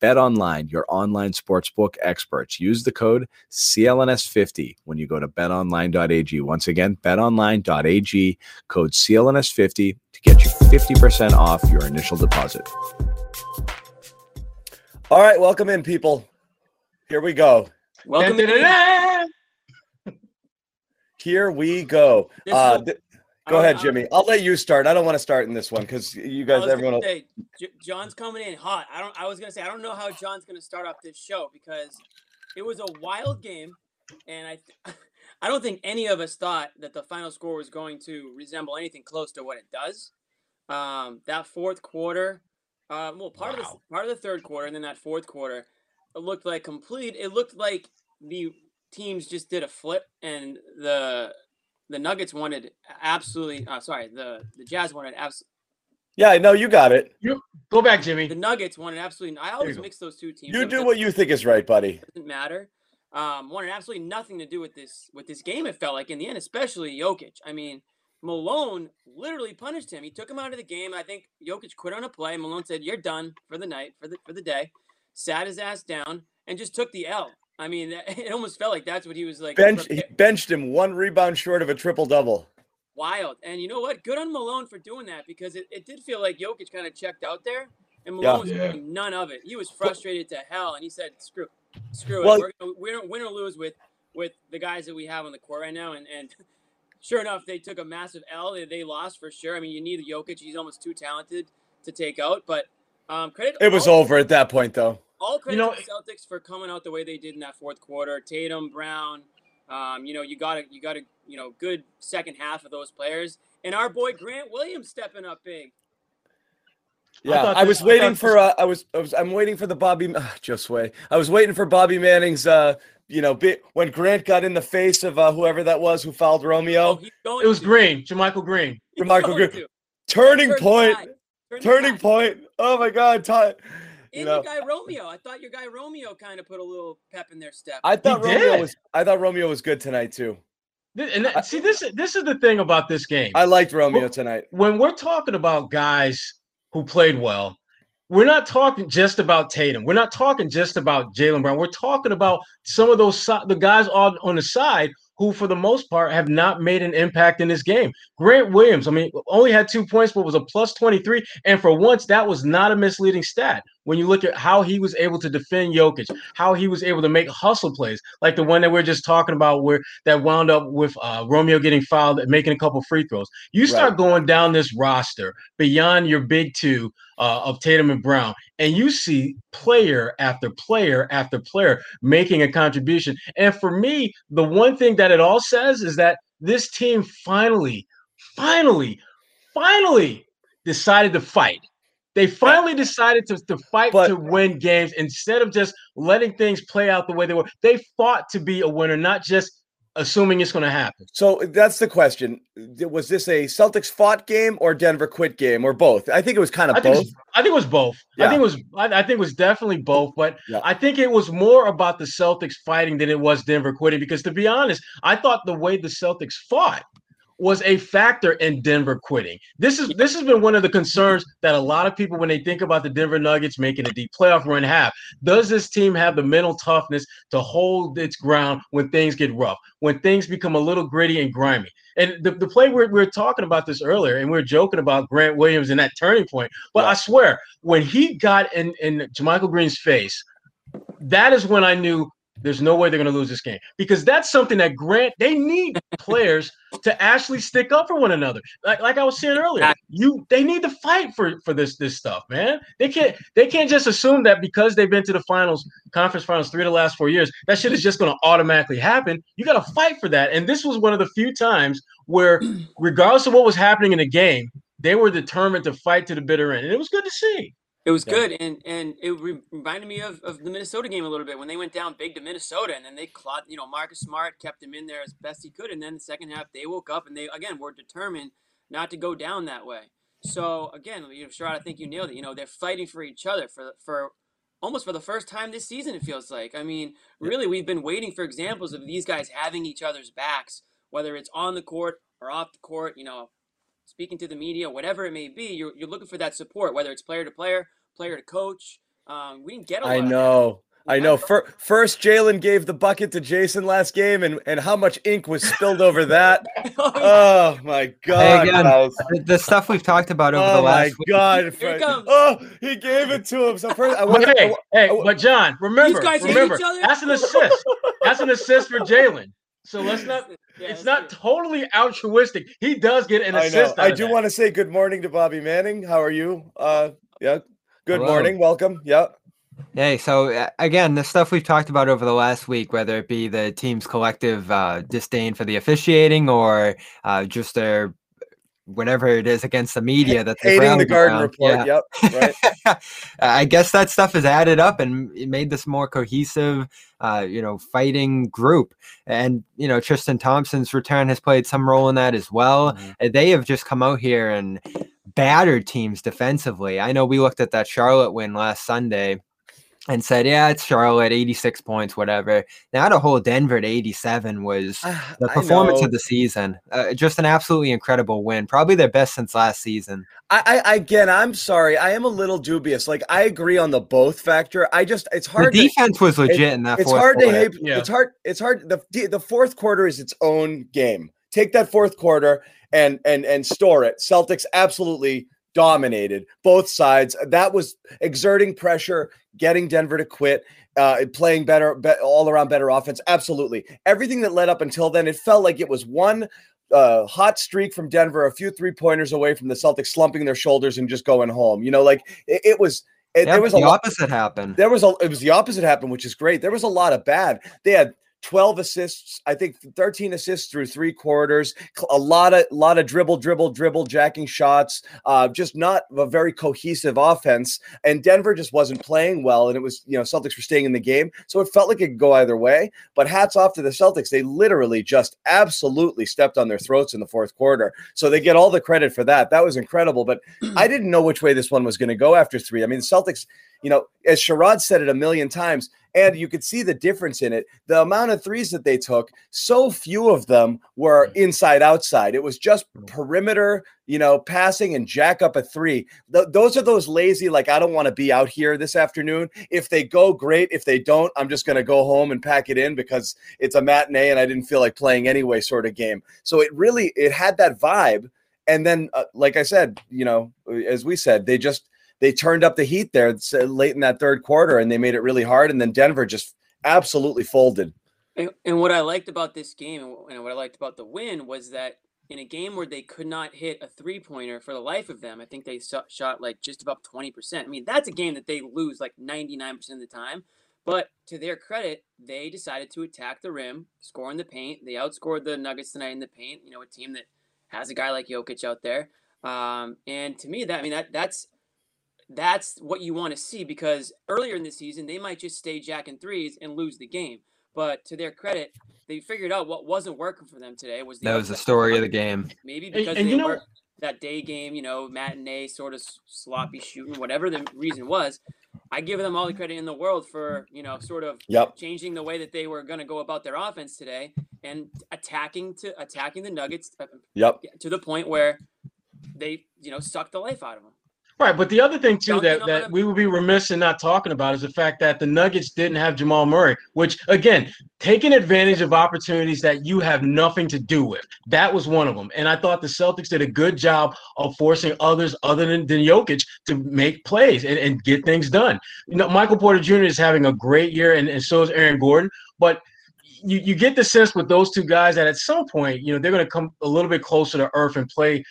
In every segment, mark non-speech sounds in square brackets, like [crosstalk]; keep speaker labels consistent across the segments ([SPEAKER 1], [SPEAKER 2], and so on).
[SPEAKER 1] Bet Online, your online sportsbook experts. Use the code CLNS50 when you go to betonline.ag. Once again, betonline.ag, code CLNS50 to get you 50% off your initial deposit.
[SPEAKER 2] All right, welcome in, people. Here we go.
[SPEAKER 3] Welcome.
[SPEAKER 2] Here we go. Uh, th-
[SPEAKER 3] I
[SPEAKER 2] go ahead, Jimmy. I'll let you start. I don't want to start in this one because you guys, everyone. Will,
[SPEAKER 3] say, John's coming in hot. I don't. I was gonna say I don't know how John's gonna start off this show because it was a wild game, and I, th- [laughs] I don't think any of us thought that the final score was going to resemble anything close to what it does. Um, that fourth quarter, uh, well, part of the part of the third quarter, and then that fourth quarter, it looked like complete. It looked like the teams just did a flip, and the the Nuggets wanted absolutely. Uh, sorry, the the Jazz wanted absolutely.
[SPEAKER 2] yeah, no, you got it.
[SPEAKER 4] You Go back, Jimmy.
[SPEAKER 3] The Nuggets wanted absolutely. I always mix those two teams.
[SPEAKER 2] You do what you think is right, buddy.
[SPEAKER 3] It doesn't matter. Um, wanted absolutely nothing to do with this with this game. It felt like in the end, especially Jokic. I mean, Malone literally punished him. He took him out of the game. I think Jokic quit on a play. Malone said, "You're done for the night, for the for the day." Sat his ass down and just took the L. I mean, [laughs] it almost felt like that's what he was like.
[SPEAKER 2] Bench, he benched him one rebound short of a triple double.
[SPEAKER 3] wild. And you know what? Good on Malone for doing that because it, it did feel like Jokic kind of checked out there, and
[SPEAKER 2] Yeah.
[SPEAKER 3] Malone was
[SPEAKER 4] Yeah.
[SPEAKER 3] getting none of it. He was frustrated to hell, and he said, "Screw, screw
[SPEAKER 2] Well-
[SPEAKER 3] it. We're gonna win, win or lose with with the guys that we have on the court right now." And and [laughs] sure enough, they took a massive L. They, they lost for sure. I mean, you need Jokic. He's almost too talented to take out, but um, credit.
[SPEAKER 2] It was over at that point, though.
[SPEAKER 3] All credit
[SPEAKER 4] know-
[SPEAKER 3] to the Celtics for coming out the way they did in that fourth quarter. Tatum, Brown, um, you know, you got a you got a you know good second half of those players, and our boy Grant Williams stepping up big.
[SPEAKER 2] Yeah,
[SPEAKER 4] thought
[SPEAKER 2] I, was
[SPEAKER 4] I
[SPEAKER 2] waiting
[SPEAKER 4] thought
[SPEAKER 2] for. Uh, I was. I was. I'm waiting for the Bobby. Uh, [laughs] Josue. I was waiting for Bobby Manning's. Uh, you know, bit when Grant got in the face of uh, whoever that was who fouled Romeo.
[SPEAKER 3] Oh,
[SPEAKER 4] It was
[SPEAKER 3] to.
[SPEAKER 4] Green, JaMychal Green.
[SPEAKER 3] He's
[SPEAKER 2] Michael
[SPEAKER 3] going
[SPEAKER 2] Green.
[SPEAKER 3] to.
[SPEAKER 2] Turning
[SPEAKER 3] Turn
[SPEAKER 2] point.
[SPEAKER 3] tide.
[SPEAKER 2] Turning
[SPEAKER 3] tide.
[SPEAKER 2] point. Oh my God, Ty. You know,
[SPEAKER 3] your guy Romeo. I thought your guy Romeo kind of put a little pep in their step.
[SPEAKER 2] I thought
[SPEAKER 4] He
[SPEAKER 2] Romeo
[SPEAKER 4] did.
[SPEAKER 2] was. I thought Romeo was good tonight too.
[SPEAKER 4] And that- see, this this is the thing about this game.
[SPEAKER 2] I liked Romeo
[SPEAKER 4] Well-
[SPEAKER 2] tonight.
[SPEAKER 4] when we're talking about guys who played well, we're not talking just about Tatum. We're not talking just about Jaylen Brown. We're talking about some of those the guys on on the side who, for the most part, have not made an impact in this game. Grant Williams, I mean, only had two points, but was a plus 23. And for once, that was not a misleading stat. When you look at how he was able to defend Jokic, how he was able to make hustle plays, like the one that we are just talking about, where that wound up with uh, Romeo getting fouled and making a couple free throws. You start
[SPEAKER 2] Right.
[SPEAKER 4] going down this roster beyond your big two uh, of Tatum and Brown, and you see player after player after player making a contribution. And for me, the one thing that it all says is that this team finally, finally, finally decided to fight. They finally decided to, to fight
[SPEAKER 2] But-
[SPEAKER 4] to win games instead of just letting things play out the way they were. They fought to be a winner, not just assuming it's going to happen.
[SPEAKER 2] So that's the question. Was this a Celtics fought game or Denver quit game or both? I think it was kind of
[SPEAKER 4] I
[SPEAKER 2] both.
[SPEAKER 4] it's- I think it was both. I think it was. I, I think it was definitely both. But
[SPEAKER 2] Yeah.
[SPEAKER 4] I think it was more about the Celtics fighting than it was Denver quitting. Because to be honest, I thought the way the Celtics fought was a factor in Denver quitting. This is this has been one of the concerns that a lot of people, when they think about the Denver Nuggets making a deep playoff run, have. Does this team have the mental toughness to hold its ground when things get rough, when things become a little gritty and grimy? And the, the play we we were talking about this earlier, and we are joking about Grant Williams and that turning point. But I swear, when he got in in JaMychal Green's face, that is when I knew there's no way they're going to lose this game because that's something that Grant they need [laughs] players to actually stick up for one another. Like like I was saying earlier, you they need to fight for for this this stuff, man. They can't they can't just assume that because they've been to the finals, conference finals three of the last four years, that shit is just going to automatically happen. You got to fight for that, and this was one of the few times where, [clears throat] regardless of what was happening in the game, they were determined to fight to the bitter end, and it was good to see.
[SPEAKER 3] It was good, and and it re- reminded me of, of the Minnesota game a little bit when they went down big to Minnesota, and then they clawed. You know, Marcus Smart kept him in there as best he could, and then the second half they woke up and they again were determined not to go down that way. So again, you know, Sherrod, I think you nailed it. You know, they're fighting for each other for for almost for the first time this season. It feels like. I mean, really, we've been waiting for examples of these guys having each other's backs, whether it's on the court or off the court. You know, speaking to the media, whatever it may be, you're, you're looking for that support, whether it's player to player, player to coach. Um, we didn't get a lot
[SPEAKER 2] I
[SPEAKER 3] of that.
[SPEAKER 2] know. I know. Fir- First, Jaylen gave the bucket to Jayson last game, and, and how much ink was spilled over that. [laughs] Oh my god!
[SPEAKER 5] Hey,
[SPEAKER 2] god!
[SPEAKER 5] again,
[SPEAKER 2] Klaus.
[SPEAKER 5] the, the stuff we've talked about over the last.
[SPEAKER 2] Oh my
[SPEAKER 5] last week.
[SPEAKER 2] god!
[SPEAKER 3] Here it comes.
[SPEAKER 2] Oh, he gave it to him. So first, I
[SPEAKER 4] But hey,
[SPEAKER 2] to.
[SPEAKER 4] hey, but John, remember,
[SPEAKER 3] guys hate
[SPEAKER 4] remember,
[SPEAKER 3] each other?
[SPEAKER 4] that's an assist. That's an assist for Jaylen. So let's not. [laughs]
[SPEAKER 3] Yeah,
[SPEAKER 4] it's not
[SPEAKER 3] true.
[SPEAKER 4] totally altruistic. He does get an
[SPEAKER 2] I know.
[SPEAKER 4] assist. out
[SPEAKER 2] I
[SPEAKER 4] of
[SPEAKER 2] do
[SPEAKER 4] that.
[SPEAKER 2] want to say good morning to Bobby Manning. How are you? Uh, yeah. Good
[SPEAKER 5] Hello.
[SPEAKER 2] morning. Welcome. Yeah.
[SPEAKER 5] Hey, so uh, again, the stuff we've talked about over the last week, whether it be the team's collective uh, disdain for the officiating or uh, just their whatever it is against the media that
[SPEAKER 2] Hating the Garden
[SPEAKER 5] around.
[SPEAKER 2] Report.
[SPEAKER 5] Yeah.
[SPEAKER 2] Yep. Right. [laughs]
[SPEAKER 5] I guess that stuff has added up and made this more cohesive, uh, you know, fighting group. And you know, Tristan Thompson's return has played some role in that as well.
[SPEAKER 2] Mm-hmm.
[SPEAKER 5] They have just come out here and battered teams defensively. I know we looked at that Charlotte win last Sunday and said, "Yeah, it's Charlotte, 86 points, whatever." Now to hold Denver to 87 was
[SPEAKER 2] Ah,
[SPEAKER 5] the
[SPEAKER 2] I
[SPEAKER 5] performance of the season. Uh, just an absolutely incredible win, probably their best since last season.
[SPEAKER 2] I, I again, I'm sorry. I am a little dubious. Like I agree on the both factor. I just it's hard.
[SPEAKER 5] the
[SPEAKER 2] to-
[SPEAKER 5] defense was legit in that.
[SPEAKER 2] it's
[SPEAKER 5] fourth
[SPEAKER 2] hard to hate.
[SPEAKER 4] Yeah.
[SPEAKER 2] It's hard. It's hard. The the fourth quarter is its own game. Take that fourth quarter and and and store it. Celtics absolutely dominated both sides. That was exerting pressure, getting Denver to quit, uh, playing better, be, all around better offense. Absolutely, everything that led up until then, it felt like it was one. Uh, hot streak from Denver, a few three pointers away from the Celtics slumping their shoulders and just going home. You know, like it, it was. It, there was
[SPEAKER 5] the
[SPEAKER 2] a lot,
[SPEAKER 5] opposite happened.
[SPEAKER 2] there was a it was the opposite happened, which is great. There was a lot of bad. They had 12 assists, I think 13 assists through three quarters, a lot of lot of dribble, dribble, dribble, jacking shots, uh, just not a very cohesive offense. And Denver just wasn't playing well. And it was, you know, Celtics were staying in the game. So it felt like it could go either way. But hats off to the Celtics. They literally just absolutely stepped on their throats in the fourth quarter. So they get all the credit for that. That was incredible. But I [clears throat] didn't know which way this one was going to go after three. I mean, the Celtics, you know, as Sherrod said it a million times, and you could see the difference in it. The amount of threes that they took, so few of them were inside outside. It was just perimeter, you know, passing and jack up a three. Th- those are those lazy, like, I don't want to be out here this afternoon. If they go, great. If they don't, I'm just going to go home and pack it in because it's a matinee and I didn't feel like playing anyway, sort of game. So it really, it had that vibe. And then, uh, like I said, you know, as we said, they just, they turned up the heat there late in that third quarter and they made it really hard. And then Denver just absolutely folded.
[SPEAKER 3] And, and what I liked about this game and what I liked about the win was that in a game where they could not hit a three pointer for the life of them, I think they shot like just about 20%. I mean, that's a game that they lose like 99% of the time. But to their credit, they decided to attack the rim, score in the paint. They outscored the Nuggets tonight in the paint, you know, a team that has a guy like Jokic out there. Um, and to me, that I mean that that's that's what you want to see because earlier in the season they might just stay jacking threes and lose the game. But to their credit, they figured out what wasn't working for them today was the
[SPEAKER 5] That was the story of the game.
[SPEAKER 3] Maybe because
[SPEAKER 4] and
[SPEAKER 3] they
[SPEAKER 4] you know-
[SPEAKER 3] were that day game, you know, matinee sort of sloppy shooting, whatever the reason was. I give them all the credit in the world for you know sort of
[SPEAKER 2] Yep.
[SPEAKER 3] changing the way that they were going to go about their offense today and attacking to attacking the Nuggets uh,
[SPEAKER 2] Yep.
[SPEAKER 3] to the point where they you know sucked the life out of them.
[SPEAKER 4] Right, but the other thing too that, that we would be remiss in not talking about is the fact that the Nuggets didn't have Jamal Murray, which again, taking advantage of opportunities that you have nothing to do with. That was one of them. And I thought the Celtics did a good job of forcing others other than, than Jokic to make plays and, and get things done. You know, Michael Porter Jr. is having a great year, and, and so is Aaron Gordon. But you, you get the sense with those two guys that at some point, you know, they're going to come a little bit closer to earth and play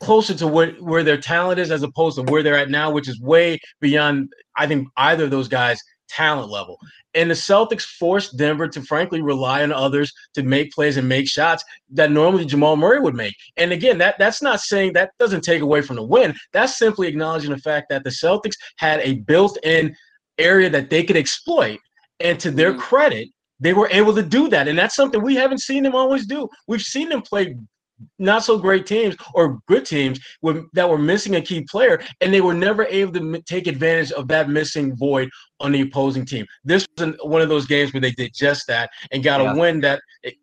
[SPEAKER 4] closer to where, where their talent is as opposed to where they're at now, which is way beyond, I think, either of those guys' talent level. And the Celtics forced Denver to frankly rely on others to make plays and make shots that normally Jamal Murray would make. And again, that that's not saying that doesn't take away from the win. That's simply acknowledging the fact that the Celtics had a built-in area that they could exploit. And to their
[SPEAKER 3] Mhm.
[SPEAKER 4] credit, they were able to do that. And that's something we haven't seen them always do. We've seen them play not so great teams or good teams with, that were missing a key player, and they were never able to m- take advantage of that missing void on the opposing team. This was one of those games where they did just that and got
[SPEAKER 5] Yeah.
[SPEAKER 4] a win that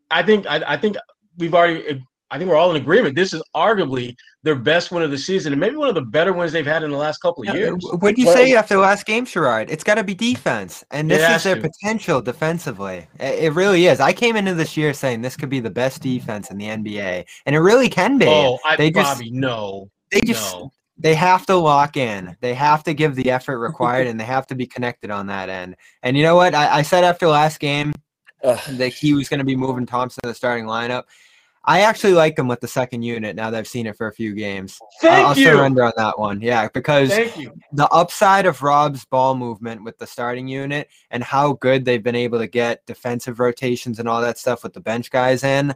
[SPEAKER 4] I think I, I think we've already. I think we're all in agreement. This is arguably their best win of the season, and maybe one of the better ones they've had in the last couple of years.
[SPEAKER 5] What do you
[SPEAKER 2] Well-
[SPEAKER 5] say after the last game, Sherrod? It's got to be defense, and this is their
[SPEAKER 4] to.
[SPEAKER 5] potential defensively. It really is. I came into this year saying this could be the best defense in the NBA, and it really can be.
[SPEAKER 4] Oh, I,
[SPEAKER 5] They just-
[SPEAKER 4] Bobby, no,
[SPEAKER 5] they just
[SPEAKER 4] no.
[SPEAKER 5] they have to lock in. They have to give the effort required, and they have to be connected on that end. And you know what? I, I said after last game
[SPEAKER 2] Ugh.
[SPEAKER 5] that he was going to be moving Thompson to the starting lineup. I actually like him with the second unit now that I've seen it for a few games.
[SPEAKER 4] Thank
[SPEAKER 5] I'll, I'll
[SPEAKER 4] you.
[SPEAKER 5] surrender on that one. Yeah, because the upside of Rob's ball movement with the starting unit and how good they've been able to get defensive rotations and all that stuff with the bench guys in.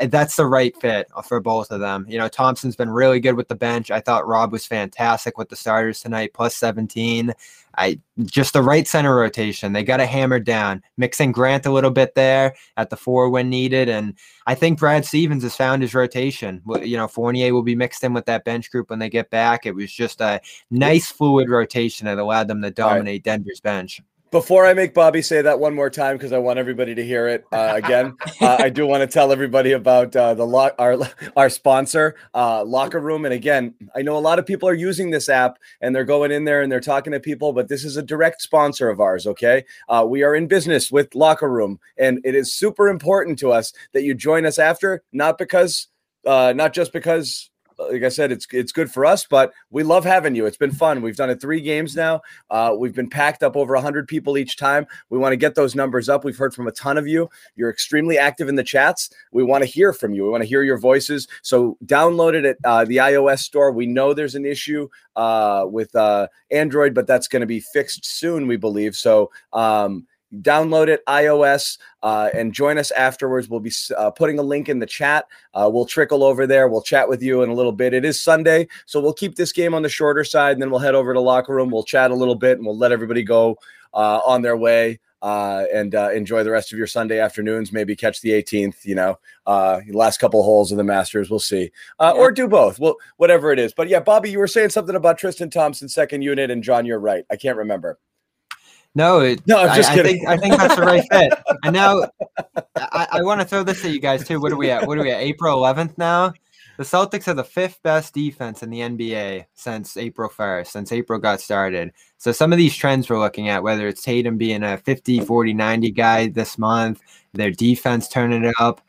[SPEAKER 5] Uh, That's the right fit for both of them. You know, Thompson's been really good with the bench. I thought Rob was fantastic with the starters tonight, plus 17. I just the right center rotation. They got to hammer down, mixing Grant a little bit there at the four when needed. And I think Brad Stevens has found his rotation. You know, Fournier will be mixed in with that bench group when they get back. It was just a nice fluid rotation that allowed them to dominate Denver's bench.
[SPEAKER 2] Before I make Bobby say that one more time, because I want everybody to hear it uh, again, uh, I do want to tell everybody about uh, the lock our our sponsor, uh, Locker Room. And again, I know a lot of people are using this app and they're going in there and they're talking to people, but this is a direct sponsor of ours. Okay, uh, we are in business with Locker Room, and it is super important to us that you join us after, not because, uh, not just because like I said, it's it's good for us, but we love having you. It's been fun. We've done it three games now. Uh, we've been packed up over 100 people each time. We want to get those numbers up. We've heard from a ton of you. You're extremely active in the chats. We want to hear from you. We want to hear your voices. So download it at uh, the iOS store. We know there's an issue uh, with uh, Android, but that's going to be fixed soon, we believe. So. Um, download it ios uh, and join us afterwards. We'll be uh, putting a link in the chat. Uh, we'll trickle over there. We'll chat with you in a little bit. It is sunday so we'll keep this game on the shorter side and then we'll head over to locker room. We'll chat a little bit and we'll let everybody go uh, on their way uh, and uh, enjoy the rest of your sunday afternoons. Maybe catch the 18th you know uh, last couple holes of the masters. We'll see. Uh, or do both. Well whatever it is. But yeah bobby you were saying something about tristan thompson second unit and john you're right. I can't remember
[SPEAKER 5] No, it,
[SPEAKER 2] No, I'm just
[SPEAKER 5] I, I
[SPEAKER 2] kidding.
[SPEAKER 5] think I think that's the right fit. And now I, I want to throw this at you guys too. What are we at? What are we at? April 11th now. The Celtics are the fifth best defense in the NBA since April 1st, since April got started. So some of these trends we're looking at, whether it's Tatum being a 50, 40, 90 guy this month, their defense turning it up,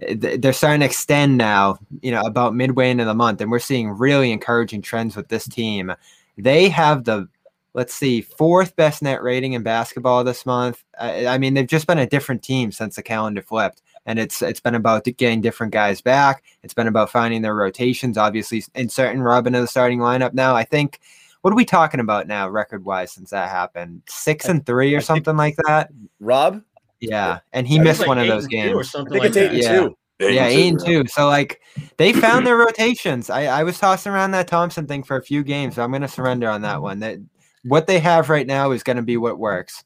[SPEAKER 5] they're starting to extend now, you know, about midway into the month. And we're seeing really encouraging trends with this team. They have the let's see, fourth best net rating in basketball this month. I, I mean, they've just been a different team since the calendar flipped, and it's it's been about getting different guys back. It's been about finding their rotations. Obviously, inserting Robin in the starting lineup now. I think. What are we talking about now, record wise, since that happened? Six and three or something like that.
[SPEAKER 2] rob
[SPEAKER 5] Yeah, and he
[SPEAKER 4] I
[SPEAKER 5] missed
[SPEAKER 4] like
[SPEAKER 5] one of those
[SPEAKER 4] and two or
[SPEAKER 5] games.
[SPEAKER 2] i think
[SPEAKER 4] like
[SPEAKER 2] it's eight
[SPEAKER 4] that.
[SPEAKER 2] and
[SPEAKER 5] Yeah.
[SPEAKER 2] two
[SPEAKER 5] Yeah, eight and two. So like they found their [clears throat] rotations. I, I was tossing around that Thompson thing for a few games, so I'm gonna surrender on that mm-hmm. one. That what they have right now is gonna be what works.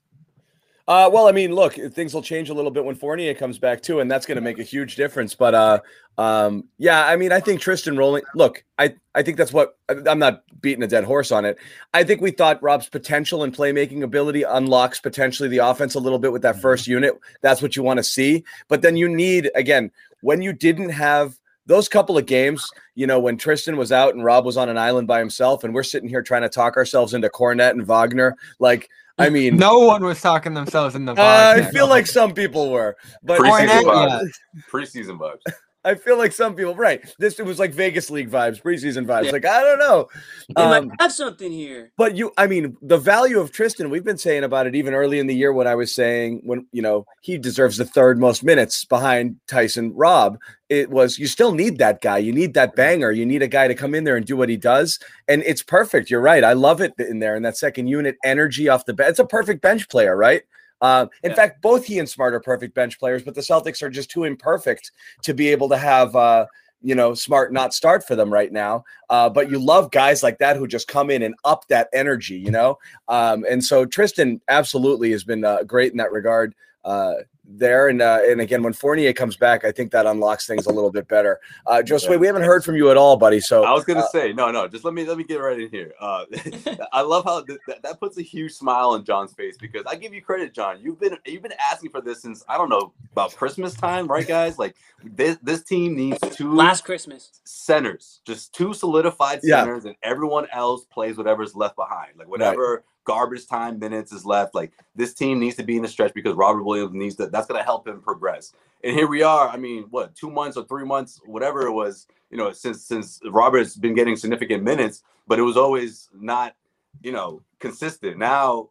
[SPEAKER 2] Uh, well, I mean, look, things will change a little bit when Fournier comes back too, and that's going to make a huge difference. But uh, um, yeah, I mean, I think Tristan rolling. Look, I I think that's what I'm not beating a dead horse on it. I think we thought Rob's potential and playmaking ability unlocks potentially the offense a little bit with that first unit. That's what you want to see. But then you need again when you didn't have those couple of games, you know, when Tristan was out and Rob was on an island by himself, and we're sitting here trying to talk ourselves into Kornet and Wagner, like. I mean,
[SPEAKER 5] no one was talking themselves in the.
[SPEAKER 2] Uh, I feel like some people were, but
[SPEAKER 6] preseason vibes. Preseason vibes.
[SPEAKER 2] I feel like some people, right? This it was like Vegas League vibes, preseason vibes. Yeah. Like I don't know.
[SPEAKER 3] They um, might have something here.
[SPEAKER 2] But you, I mean, the value of Tristan. We've been saying about it even early in the year when I was saying when you know he deserves the third most minutes behind Tyson Rob. It was you still need that guy. You need that banger. You need a guy to come in there and do what he does. And it's perfect. You're right. I love it in there in that second unit. Energy off the bench. It's a perfect bench player, right? Uh, in yeah. fact, both he and Smart are perfect bench players, but the Celtics are just too imperfect to be able to have, uh, you know, Smart not start for them right now. Uh, but you love guys like that who just come in and up that energy, you know? Um, and so Tristan absolutely has been uh, great in that regard. Uh, there. And uh, and again, when Fournier comes back, I think that unlocks things a little bit better. Uh, Josue, yeah. we haven't heard from you at all, buddy. So
[SPEAKER 6] I was gonna
[SPEAKER 2] uh,
[SPEAKER 6] say, no, no, just let me let me get right in here. Uh, [laughs] I love how th- that puts a huge smile on John's face because I give you credit, John. You've been you've been asking for this since I don't know about Christmas time, right, guys? Like this this team needs two
[SPEAKER 3] last Christmas
[SPEAKER 6] centers, just two solidified centers, yeah. and everyone else plays whatever's left behind, like whatever. Right garbage time minutes is left. Like this team needs to be in the stretch because Robert Williams needs to. That's going to help him progress. And here we are. I mean, what two months or three months, whatever it was. You know, since since Robert's been getting significant minutes, but it was always not, you know, consistent. Now,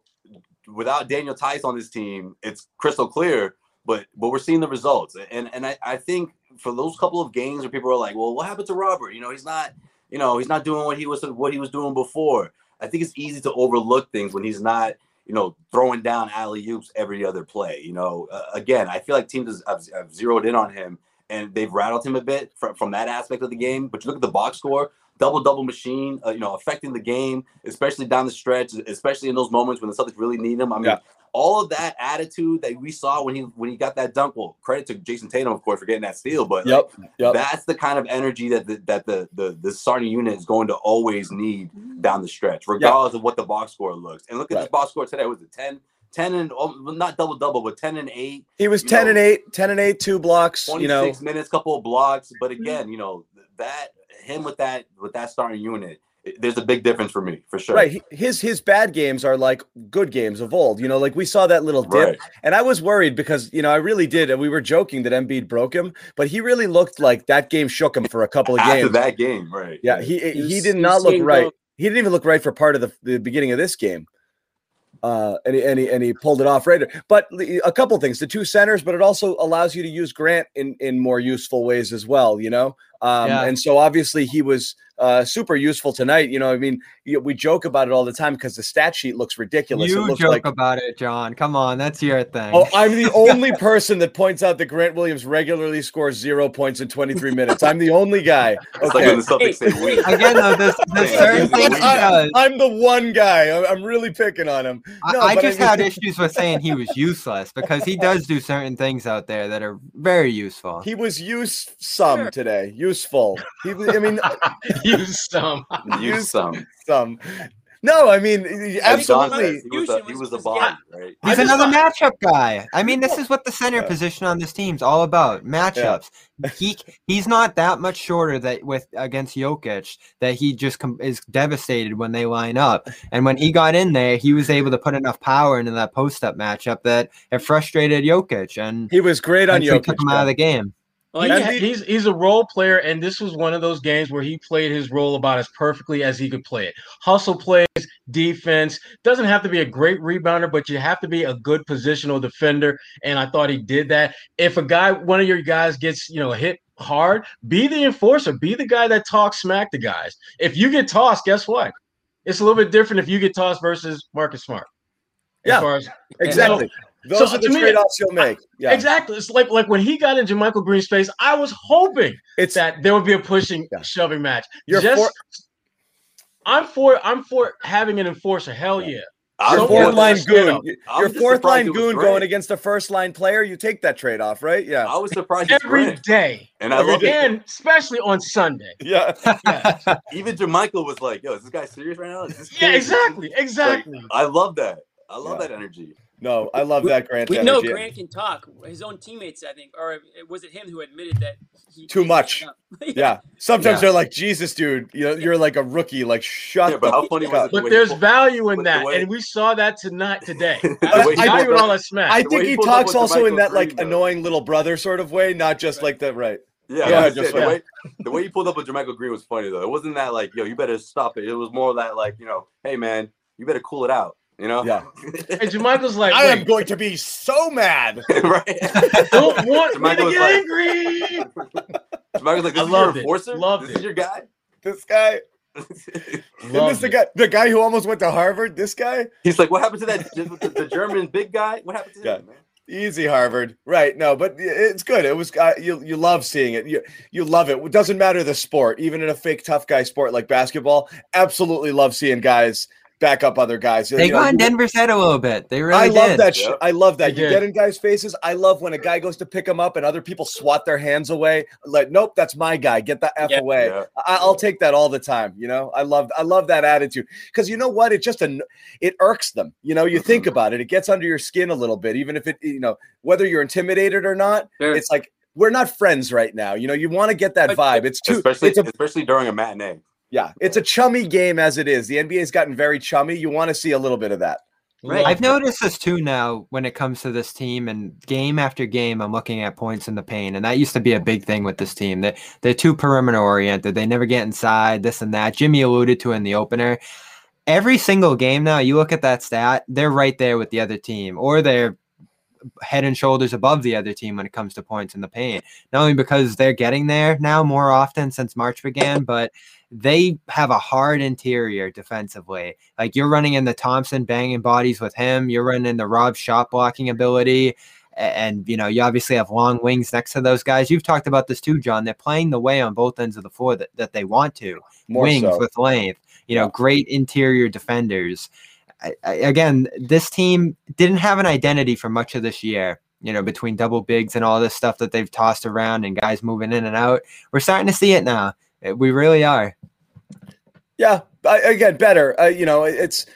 [SPEAKER 6] without Daniel Theis on this team, it's crystal clear. But but we're seeing the results, and and I, I think for those couple of games where people are like, well, what happened to Robert? You know, he's not, you know, he's not doing what he was what he was doing before. I think it's easy to overlook things when he's not, you know, throwing down alley oops every other play. You know, uh, again, I feel like teams have, have, zeroed in on him and they've rattled him a bit from, from that aspect of the game. But you look at the box score, double double machine, uh, you know, affecting the game, especially down the stretch, especially in those moments when the Celtics really need him. I mean, yeah all of that attitude that we saw when he when he got that dunk. Well, credit to Jayson Tatum, of course, for getting that steal. But
[SPEAKER 2] yep,
[SPEAKER 6] like,
[SPEAKER 2] yep.
[SPEAKER 6] that's the kind of energy that the, that the the the starting unit is going to always need mm-hmm. down the stretch, regardless yep. of what the box score looks. And look at right. this box score today. Was it 10, 10 and oh, not double double, but ten and eight.
[SPEAKER 2] He was ten know, and eight, 10 and eight, two blocks.
[SPEAKER 6] Twenty
[SPEAKER 2] six
[SPEAKER 6] you know. minutes, couple of blocks. But mm-hmm. again, you know that him with that with that starting unit there's a big difference for me for sure.
[SPEAKER 2] Right. His his bad games are like good games of old. You know, like we saw that little dip, right. and I was worried because you know I really did, and we were joking that Embiid broke him, but he really looked like that game shook him for a couple of [laughs]
[SPEAKER 6] After
[SPEAKER 2] games.
[SPEAKER 6] that game, right?
[SPEAKER 2] Yeah, he he, he did not look right. He didn't even look right for part of the, the beginning of this game. Uh, and he, and he and he pulled it off right. But a couple things: the two centers, but it also allows you to use Grant in in more useful ways as well. You know, um, yeah. and so obviously he was uh, super useful tonight. You know, I mean, we joke about it all the time because the stat sheet looks ridiculous.
[SPEAKER 5] You
[SPEAKER 2] looks
[SPEAKER 5] joke
[SPEAKER 2] like,
[SPEAKER 5] about it, John. Come on, that's your thing.
[SPEAKER 2] Oh, I'm the [laughs] only person that points out that Grant Williams regularly scores zero points in 23 minutes. I'm the only guy.
[SPEAKER 6] Okay. Like the [laughs]
[SPEAKER 5] Again, though, this, [laughs] this certain things
[SPEAKER 2] I, am the one guy. I'm really picking on him.
[SPEAKER 5] No, I, I just I mean, had issues with saying he was useless because he does do certain things out there that are very useful.
[SPEAKER 2] He was use some sure. today. Useful. He, I mean. [laughs]
[SPEAKER 4] use some.
[SPEAKER 6] Use some.
[SPEAKER 2] Some. No, I mean absolutely.
[SPEAKER 6] He was a, he was a bond, right?
[SPEAKER 5] He's another matchup guy. I mean, this is what the center yeah. position on this team's all about: matchups. Yeah. [laughs] he he's not that much shorter that with against Jokic that he just com- is devastated when they line up. And when he got in there, he was able to put enough power into that post up matchup that it frustrated Jokic, and
[SPEAKER 2] he was great on Jokic.
[SPEAKER 5] Took him out of the game.
[SPEAKER 4] Well, he, he's he's a role player, and this was one of those games where he played his role about as perfectly as he could play it. Hustle plays, defense doesn't have to be a great rebounder, but you have to be a good positional defender, and I thought he did that. If a guy, one of your guys, gets you know hit hard, be the enforcer, be the guy that talks smack to guys. If you get tossed, guess what? It's a little bit different if you get tossed versus Marcus Smart.
[SPEAKER 2] Yeah, as, exactly. So, those so, are the trade-offs you'll make. Yeah.
[SPEAKER 4] Exactly. It's like like when he got into Michael Green's face, I was hoping it's that there would be a pushing, yeah. shoving match. You're Just, for- I'm for I'm for having an enforcer. Hell yeah.
[SPEAKER 6] I
[SPEAKER 2] Your fourth line goon, your fourth line goon
[SPEAKER 6] Grant.
[SPEAKER 2] going against a first line player. You take that trade off, right? Yeah.
[SPEAKER 6] I was surprised it's
[SPEAKER 4] every
[SPEAKER 6] Grant.
[SPEAKER 4] day,
[SPEAKER 6] And I love it.
[SPEAKER 4] and especially on Sunday. [laughs]
[SPEAKER 2] Yeah.
[SPEAKER 6] Even JaMychal was like, "Yo, is this guy serious right now?
[SPEAKER 4] Yeah,
[SPEAKER 6] kid-
[SPEAKER 4] exactly,
[SPEAKER 6] Like,
[SPEAKER 4] exactly.
[SPEAKER 6] I love that. I love
[SPEAKER 2] Yeah.
[SPEAKER 6] that energy.
[SPEAKER 2] No, I love that Grant.
[SPEAKER 3] We know. Grant can talk. His own teammates, I think, or was it him who admitted that he
[SPEAKER 2] Too
[SPEAKER 3] he
[SPEAKER 2] much.
[SPEAKER 3] shut up? [laughs]
[SPEAKER 2] Yeah. Sometimes
[SPEAKER 6] Yeah.
[SPEAKER 2] they're like, Jesus, dude, you know, you're like a rookie. Like, shut
[SPEAKER 6] Yeah, but
[SPEAKER 2] the
[SPEAKER 6] how funny was
[SPEAKER 2] up.
[SPEAKER 4] But there's
[SPEAKER 6] pulled-
[SPEAKER 4] value in that,
[SPEAKER 6] way-
[SPEAKER 4] and we saw that tonight today. [laughs]
[SPEAKER 6] The way
[SPEAKER 4] That's
[SPEAKER 6] he
[SPEAKER 4] value
[SPEAKER 6] pulled
[SPEAKER 4] in
[SPEAKER 6] up-
[SPEAKER 4] all that smack.
[SPEAKER 2] I think he
[SPEAKER 6] he
[SPEAKER 2] talks also in
[SPEAKER 6] JaMychal
[SPEAKER 2] that like
[SPEAKER 6] though.
[SPEAKER 2] annoying little brother sort of way, not just like that, right.
[SPEAKER 6] Yeah,
[SPEAKER 2] Go
[SPEAKER 6] I
[SPEAKER 2] ahead,
[SPEAKER 6] was
[SPEAKER 2] just
[SPEAKER 6] saying, the
[SPEAKER 2] wait.
[SPEAKER 6] way the way he pulled up with JaMychal Green was funny though. It wasn't that like, yo, you better stop it. It was more that like, you know, hey man, you better cool it out. You know?
[SPEAKER 2] Yeah.
[SPEAKER 4] And JaMychal's like,
[SPEAKER 2] I am going to be so mad. [laughs]
[SPEAKER 6] right.
[SPEAKER 4] don't want me to
[SPEAKER 6] was
[SPEAKER 4] get
[SPEAKER 6] like-
[SPEAKER 4] angry. [laughs]
[SPEAKER 6] JaMychal's like, this
[SPEAKER 4] I
[SPEAKER 6] is
[SPEAKER 4] loved
[SPEAKER 6] your
[SPEAKER 4] it.
[SPEAKER 6] enforcer?
[SPEAKER 4] Loved
[SPEAKER 6] this
[SPEAKER 4] it.
[SPEAKER 6] is your guy?
[SPEAKER 2] This guy. [laughs] Isn't this the guy the guy who almost went to Harvard? This guy?
[SPEAKER 6] He's like, what happened to that the, the German big guy? What happened to
[SPEAKER 2] Yeah.
[SPEAKER 6] him, man?
[SPEAKER 2] Easy Harvard. Right. No, but it's good. It was uh, you you love seeing it. You you love it. It doesn't matter the sport, even in a fake tough guy sport like basketball. Absolutely love seeing guys back up other guys.
[SPEAKER 5] They
[SPEAKER 2] You know,
[SPEAKER 5] got in
[SPEAKER 2] you-
[SPEAKER 5] Denver's head a little bit. They really
[SPEAKER 2] I love
[SPEAKER 5] did.
[SPEAKER 2] that. Sh-
[SPEAKER 6] Yep.
[SPEAKER 2] I love that.
[SPEAKER 4] They
[SPEAKER 2] You
[SPEAKER 4] did.
[SPEAKER 2] get in guys' faces. I love when a guy goes to pick him up and other people swat their hands away. Like, nope, that's my guy. Get the f
[SPEAKER 3] Yeah.
[SPEAKER 2] away.
[SPEAKER 6] Yeah.
[SPEAKER 2] I- I'll take that all the time. You know, I love. I love that attitude because you know what? It just an it irks them. You know, you mm-hmm. think about it. It gets under your skin a little bit, even if it. You know, whether you're intimidated or not.
[SPEAKER 3] Sure.
[SPEAKER 2] It's like we're not friends right now. You know, you want to get that vibe. It's too.
[SPEAKER 6] Especially
[SPEAKER 2] It's a
[SPEAKER 6] especially during a matinee.
[SPEAKER 2] Yeah. It's a chummy game as it is. The NBA's gotten very chummy. You want to see a little bit of that.
[SPEAKER 3] Right.
[SPEAKER 5] I've noticed this too now when it comes to this team and game after game I'm looking at points in the paint and that used to be a big thing with this team. They they're too perimeter oriented. They never get inside, this and that. Jimmy alluded to in the opener. Every single game now, you look at that stat, they're right there with the other team or they're head and shoulders above the other team when it comes to points in the paint. Not only because they're getting there now more often since March began, but they have a hard interior defensively. Like you're running in the Thompson banging bodies with him, you're running in the Rob shot blocking ability. And you know, you obviously have long wings next to those guys. You've talked about this too, John. They're playing the way on both ends of the floor that, that they want to.
[SPEAKER 2] More
[SPEAKER 5] wings
[SPEAKER 2] so.
[SPEAKER 5] with length, you know,
[SPEAKER 2] Yeah.
[SPEAKER 5] great interior defenders. I, again, this team didn't have an identity for much of this year. You know, between double bigs and all this stuff that they've tossed around and guys moving in and out, we're starting to see it now. We really are.
[SPEAKER 2] Yeah, I, again, better. Uh, you know, it's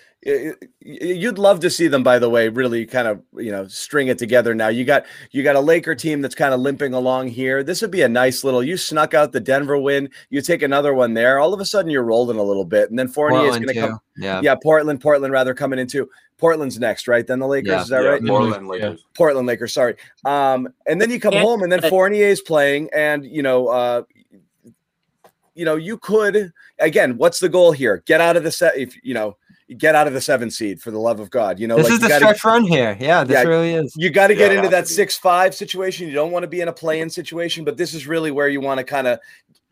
[SPEAKER 2] you'd love to see them. By the way, really kind of you know string it together. Now you got you got a Laker team that's kind of limping along here. This would be a nice little. You snuck out the Denver win. You take another one there. All of a sudden, you're rolling a little bit, and then Fournier is going to come.
[SPEAKER 5] Yeah.
[SPEAKER 2] Yeah, Portland, Portland rather coming into Portland's next, right? Then the Lakers.
[SPEAKER 5] Yeah.
[SPEAKER 2] Is that
[SPEAKER 6] yeah,
[SPEAKER 2] right?
[SPEAKER 6] Portland
[SPEAKER 4] Yeah.
[SPEAKER 6] Lakers.
[SPEAKER 2] Portland Lakers, sorry. Um, and then you come home, and then Fournier is playing, and you know, uh, you know, you could again. What's the goal here? Get out of the set. If you know, get out of the seven seed for the love of God. You know,
[SPEAKER 5] This
[SPEAKER 2] like
[SPEAKER 5] is
[SPEAKER 2] you
[SPEAKER 5] the
[SPEAKER 2] gotta,
[SPEAKER 5] stretch run here. Yeah, this
[SPEAKER 2] Yeah,
[SPEAKER 5] really is.
[SPEAKER 2] you got to get
[SPEAKER 6] it
[SPEAKER 2] into that six five situation. You don't want to be in a play in situation, but this is really where you want to kind of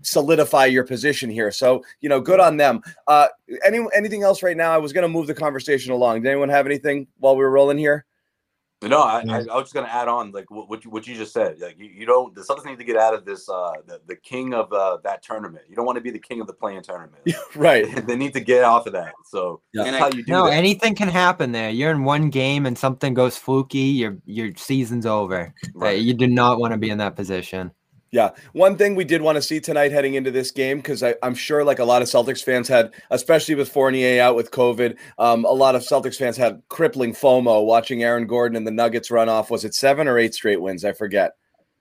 [SPEAKER 2] solidify your position here. So you know, good on them. Uh, any anything else right now? I was going to move the conversation along. Did anyone have anything while we were rolling here?
[SPEAKER 6] No, I, I, I was just gonna add on like what, what you what you just said. Like you, you don't the Celtics need to get out of this uh the, the king of uh, that tournament. You don't want to be the king of the playing tournament. [laughs]
[SPEAKER 2] right. [laughs]
[SPEAKER 6] they need to get off of that. So
[SPEAKER 2] Yeah.
[SPEAKER 6] that's
[SPEAKER 3] And
[SPEAKER 6] how
[SPEAKER 3] I-
[SPEAKER 6] you do
[SPEAKER 5] No,
[SPEAKER 6] that.
[SPEAKER 5] anything can happen there. You're in one game and something goes fluky, your your season's over. Uh,
[SPEAKER 6] Right.
[SPEAKER 5] you do not want to be in that position.
[SPEAKER 2] Yeah. One thing we did want to see tonight heading into this game, because I'm sure like a lot of Celtics fans had, especially with Fournier out with COVID, um, a lot of Celtics fans had crippling FOMO watching Aaron Gordon and the Nuggets run off. Was it seven or eight straight wins? I forget.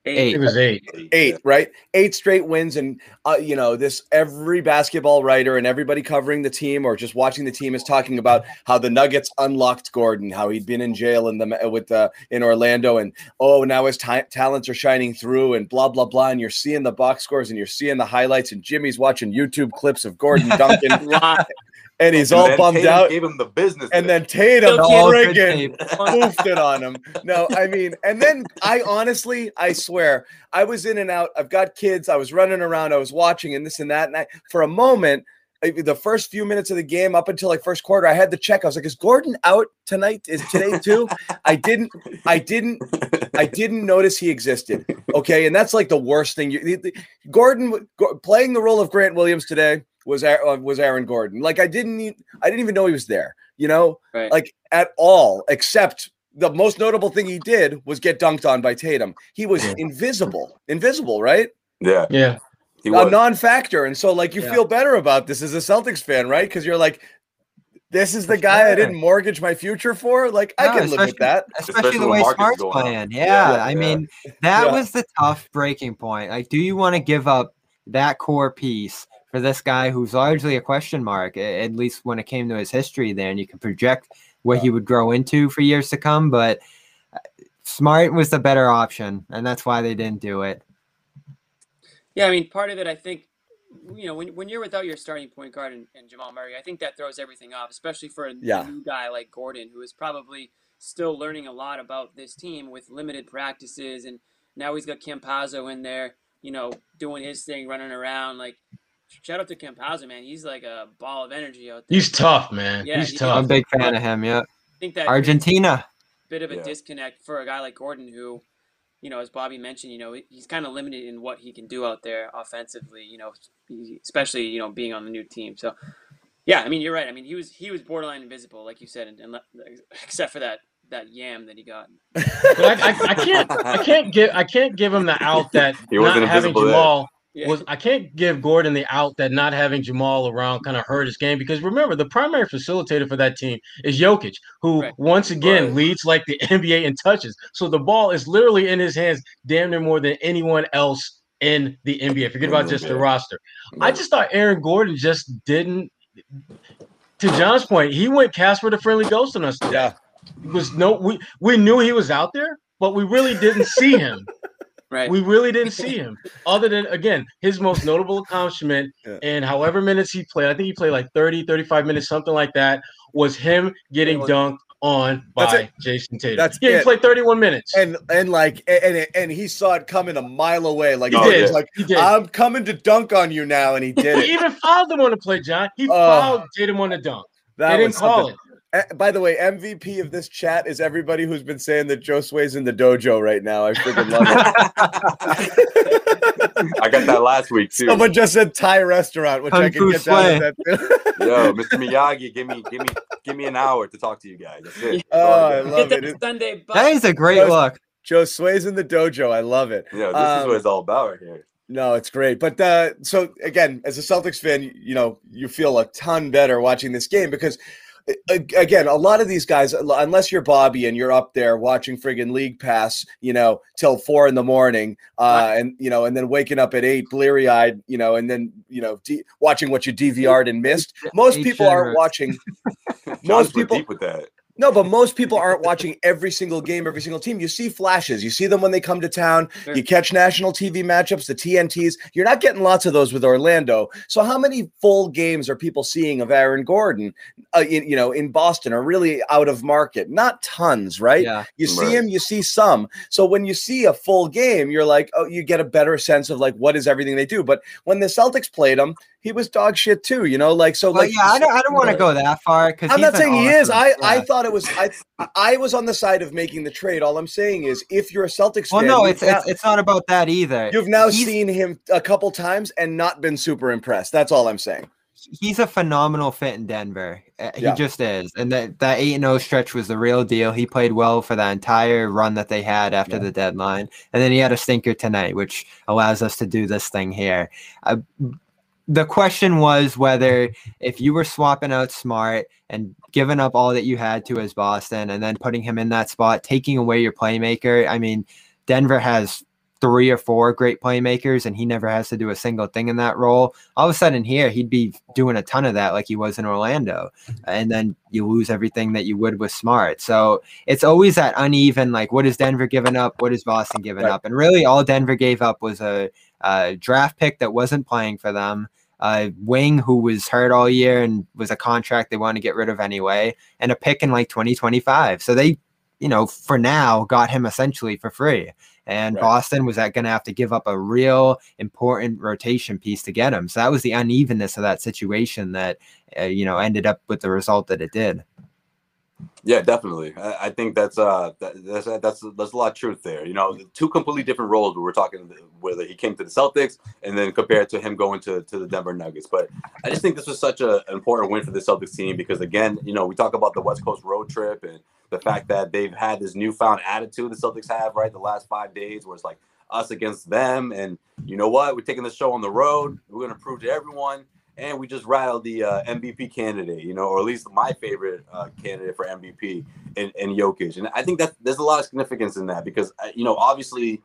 [SPEAKER 5] Eight.
[SPEAKER 4] It was eight.
[SPEAKER 2] Eight, right? Eight straight wins. And, uh, you know, this every basketball writer and everybody covering the team or just watching the team is talking about how the Nuggets unlocked Gordon, how he'd been in jail in the with uh, in Orlando, and oh, now his ta- talents are shining through, and blah blah blah. And you're seeing the box scores and you're seeing the highlights, and Jimmy's watching YouTube clips of Gordon [laughs] Duncan,
[SPEAKER 3] Wow.
[SPEAKER 2] And he's
[SPEAKER 6] And
[SPEAKER 2] all
[SPEAKER 6] then
[SPEAKER 2] bummed
[SPEAKER 6] Tatum
[SPEAKER 2] out.
[SPEAKER 6] Gave him the business.
[SPEAKER 2] And then Tatum
[SPEAKER 3] Still
[SPEAKER 5] All good
[SPEAKER 2] friggin'
[SPEAKER 5] tape. [laughs]
[SPEAKER 2] poofed it on him. No, I mean, and then I honestly, I swear, I was in and out. I've got kids. I was running around. I was watching and this and that. And I, for a moment, the first few minutes of the game up until like first quarter, I had to check. I was like, "Is Gordon out tonight? Is today too?" [laughs] I didn't. I didn't. I didn't notice he existed. Okay, and that's like the worst thing. You, the- the- Gordon playing the role of Grant Williams today was Aaron, uh, was Aaron Gordon. Like I didn't e- I didn't even know he was there. You know,
[SPEAKER 3] Right.
[SPEAKER 2] like at all, except the most notable thing he did was get dunked on by Tatum. He was invisible, invisible, right?
[SPEAKER 6] Yeah,
[SPEAKER 4] Yeah.
[SPEAKER 6] he
[SPEAKER 2] A
[SPEAKER 6] was.
[SPEAKER 2] non-factor, and so like you
[SPEAKER 5] Yeah.
[SPEAKER 2] feel better about this as a Celtics fan, right? Because you're like, this is the guy I didn't mortgage my future for. Like I can live with that.
[SPEAKER 5] especially,
[SPEAKER 6] Especially
[SPEAKER 5] the way
[SPEAKER 6] Marcus
[SPEAKER 5] Smart's
[SPEAKER 6] going up.
[SPEAKER 5] playing. Yeah,
[SPEAKER 2] Yeah,
[SPEAKER 5] I mean that
[SPEAKER 2] Yeah.
[SPEAKER 5] was the tough breaking point. Like, do you want to give up that core piece for this guy who's largely a question mark, at least when it came to his history there, and you can project what he would grow into for years to come. But uh, Smart was the better option, and that's why they didn't do it.
[SPEAKER 3] Yeah, I mean, part of it, I think, you know, when, when you're without your starting point guard and, and Jamal Murray, I think that throws everything off, especially for a
[SPEAKER 2] Yeah.
[SPEAKER 3] new guy like Gordon, who is probably still learning a lot about this team with limited practices. And now he's got Campazzo in there, you know, doing his thing, running around. Like, shout out to Campazzo, man. He's like a ball of energy out there.
[SPEAKER 4] He's tough, man.
[SPEAKER 3] Yeah,
[SPEAKER 4] He's
[SPEAKER 3] he
[SPEAKER 4] tough.
[SPEAKER 5] I'm a big fan of him. Yeah,
[SPEAKER 3] I think that
[SPEAKER 5] Argentina.
[SPEAKER 3] bit of a
[SPEAKER 6] Yeah.
[SPEAKER 3] disconnect for a guy like Gordon, who, you know, as Bobby mentioned, you know, he's kind of limited in what he can do out there offensively. You know, especially you know being on the new team. So, yeah, I mean, you're right. I mean, he was he was borderline invisible, like you said, and, and [laughs] except for that that yam that he got.
[SPEAKER 4] But I, I, I can't I can't give I can't give him the out that
[SPEAKER 6] He
[SPEAKER 4] not
[SPEAKER 6] wasn't
[SPEAKER 4] having
[SPEAKER 6] invisible there.
[SPEAKER 4] Jamal
[SPEAKER 3] Yeah.
[SPEAKER 4] was I can't give Gordon the out that not having Jamal around kind of hurt his game because remember the primary facilitator for that team is Jokic, who
[SPEAKER 3] Right.
[SPEAKER 4] once again
[SPEAKER 6] Right.
[SPEAKER 4] leads like the [laughs] NBA in touches. So the ball is literally in his hands damn near more than anyone else in the NBA. Forget about just the roster. I just thought Aaron Gordon just didn't to John's point, he went Casper the friendly ghost on us today
[SPEAKER 2] Yeah.
[SPEAKER 4] was no we we knew he was out there, but we really didn't see him. [laughs]
[SPEAKER 3] Right.
[SPEAKER 4] We really didn't [laughs] see him. Other than again, his most notable accomplishment [laughs]
[SPEAKER 2] Yeah.
[SPEAKER 4] in however minutes he played, I think he played like 30, 35 minutes, something like that, was him getting dunked on
[SPEAKER 2] That's
[SPEAKER 4] by
[SPEAKER 2] it.
[SPEAKER 4] Jayson Tatum.
[SPEAKER 2] That's
[SPEAKER 4] yeah,
[SPEAKER 2] it.
[SPEAKER 4] he played 31 minutes.
[SPEAKER 2] And and like and and he saw it coming a mile away. Like
[SPEAKER 4] He
[SPEAKER 2] he
[SPEAKER 4] did.
[SPEAKER 2] was like,
[SPEAKER 4] He did.
[SPEAKER 2] I'm coming to dunk on you now, and he did
[SPEAKER 4] he
[SPEAKER 2] it.
[SPEAKER 4] even fouled him on the play, John. He
[SPEAKER 2] Oh.
[SPEAKER 4] fouled Tatum on the dunk.
[SPEAKER 2] That
[SPEAKER 4] they didn't
[SPEAKER 2] was
[SPEAKER 4] call
[SPEAKER 2] something. Eh, By the way, MVP of this chat is everybody who's been saying that Joe Sway's in the dojo right now. I freaking love it. [laughs]
[SPEAKER 6] I got that last week too.
[SPEAKER 2] Someone just said Thai restaurant, which
[SPEAKER 5] Kung
[SPEAKER 2] I can
[SPEAKER 5] Fu
[SPEAKER 2] get down
[SPEAKER 5] Sway.
[SPEAKER 2] with that too. [laughs]
[SPEAKER 6] Yo, Mr. Miyagi, give me, give me, give me an hour to talk to you guys. That's it.
[SPEAKER 2] Oh, I love
[SPEAKER 3] that
[SPEAKER 2] it.
[SPEAKER 3] Sunday.
[SPEAKER 5] That is a great
[SPEAKER 2] Those-
[SPEAKER 5] look.
[SPEAKER 2] Joe Sway's in the dojo. I love it.
[SPEAKER 6] Yeah, this is
[SPEAKER 2] Um,
[SPEAKER 6] what it's all about right here.
[SPEAKER 2] No, it's great. But uh, so again, as a Celtics fan, you, you know you feel a ton better watching this game because a- again, a lot of these guys, unless you're Bobby and you're up there watching friggin' League Pass, you know, till four in the morning, uh, and you know, and then waking up at eight, bleary eyed, you know, and then you know, d- watching what you DVR'd and missed. [laughs] Most people aren't watching. [laughs] Most people,
[SPEAKER 6] deep with that.
[SPEAKER 2] No, but most people aren't watching every single game, every single team. You see flashes. You see them when they come to town.
[SPEAKER 3] Sure.
[SPEAKER 2] You catch national TV matchups, the TNTs. You're not getting lots of those with Orlando. So, how many full games are people seeing of Aaron Gordon? Uh, in, you know, in Boston, are really out of market. Not tons, right?
[SPEAKER 5] Yeah.
[SPEAKER 2] You see
[SPEAKER 6] Right.
[SPEAKER 2] him, you see some. So when you see a full game, you're like, oh, you get a better sense of like what is everything they do. But when the Celtics played him, he was dog shit too. You know, like so.
[SPEAKER 5] Well,
[SPEAKER 2] like
[SPEAKER 5] yeah, I don't, I don't want to go that far because
[SPEAKER 2] I'm not saying he is. I, I thought it was. I I was on the side of making the trade. All I'm saying is, if you're a Celtics
[SPEAKER 5] Well,
[SPEAKER 2] fan,
[SPEAKER 5] no, it's,
[SPEAKER 2] now,
[SPEAKER 5] it's it's not about that either.
[SPEAKER 2] you've now
[SPEAKER 5] He's-
[SPEAKER 2] seen him a couple times and not been super impressed. That's all I'm saying.
[SPEAKER 5] he's a phenomenal fit in Denver. Uh, He
[SPEAKER 2] Yeah.
[SPEAKER 5] just is. And that that 8 0 stretch was the real deal. He played well for the entire run that they had after the deadline. And then he had a stinker tonight, which allows us to do this thing here. Uh, the question was whether if you were swapping out Smart and giving up all that you had to as Boston and then putting him in that spot, taking away your playmaker. I mean, Denver has three or four great playmakers and he never has to do a single thing in that role. All of a sudden here, he'd be doing a ton of that like he was in Orlando. And then you lose everything that you would with Smart. So it's always that uneven, like what is Denver giving up? What is Boston giving
[SPEAKER 2] Right.
[SPEAKER 5] up? And really all Denver gave up was a, a draft pick that wasn't playing for them. A wing who was hurt all year and was a contract they wanted to get rid of anyway, and a pick in like 2025. So they, you know, for now got him essentially for free. And
[SPEAKER 2] Right.
[SPEAKER 5] Boston was that going to have to give up a real important rotation piece to get him. So that was the unevenness of that situation that, uh, you know, ended up with the result that it did.
[SPEAKER 6] Yeah, definitely. I, I think that's uh that, that's that's that's a lot of truth there. You know, two completely different roles. We're talking whether he came to the Celtics and then compared to him going to to the Denver Nuggets. But I just think this was such a, an important win for the Celtics team because again, you know, we talk about the West Coast road trip and the fact that they've had this newfound attitude the Celtics have right the last five days, where it's like us against them, and you know what, we're taking the show on the road. We're gonna prove to everyone and we just rattled the uh, MVP candidate, you know, or at least my favorite uh, candidate for MVP in, in Jokic. And I think that there's a lot of significance in that because, uh, you know, obviously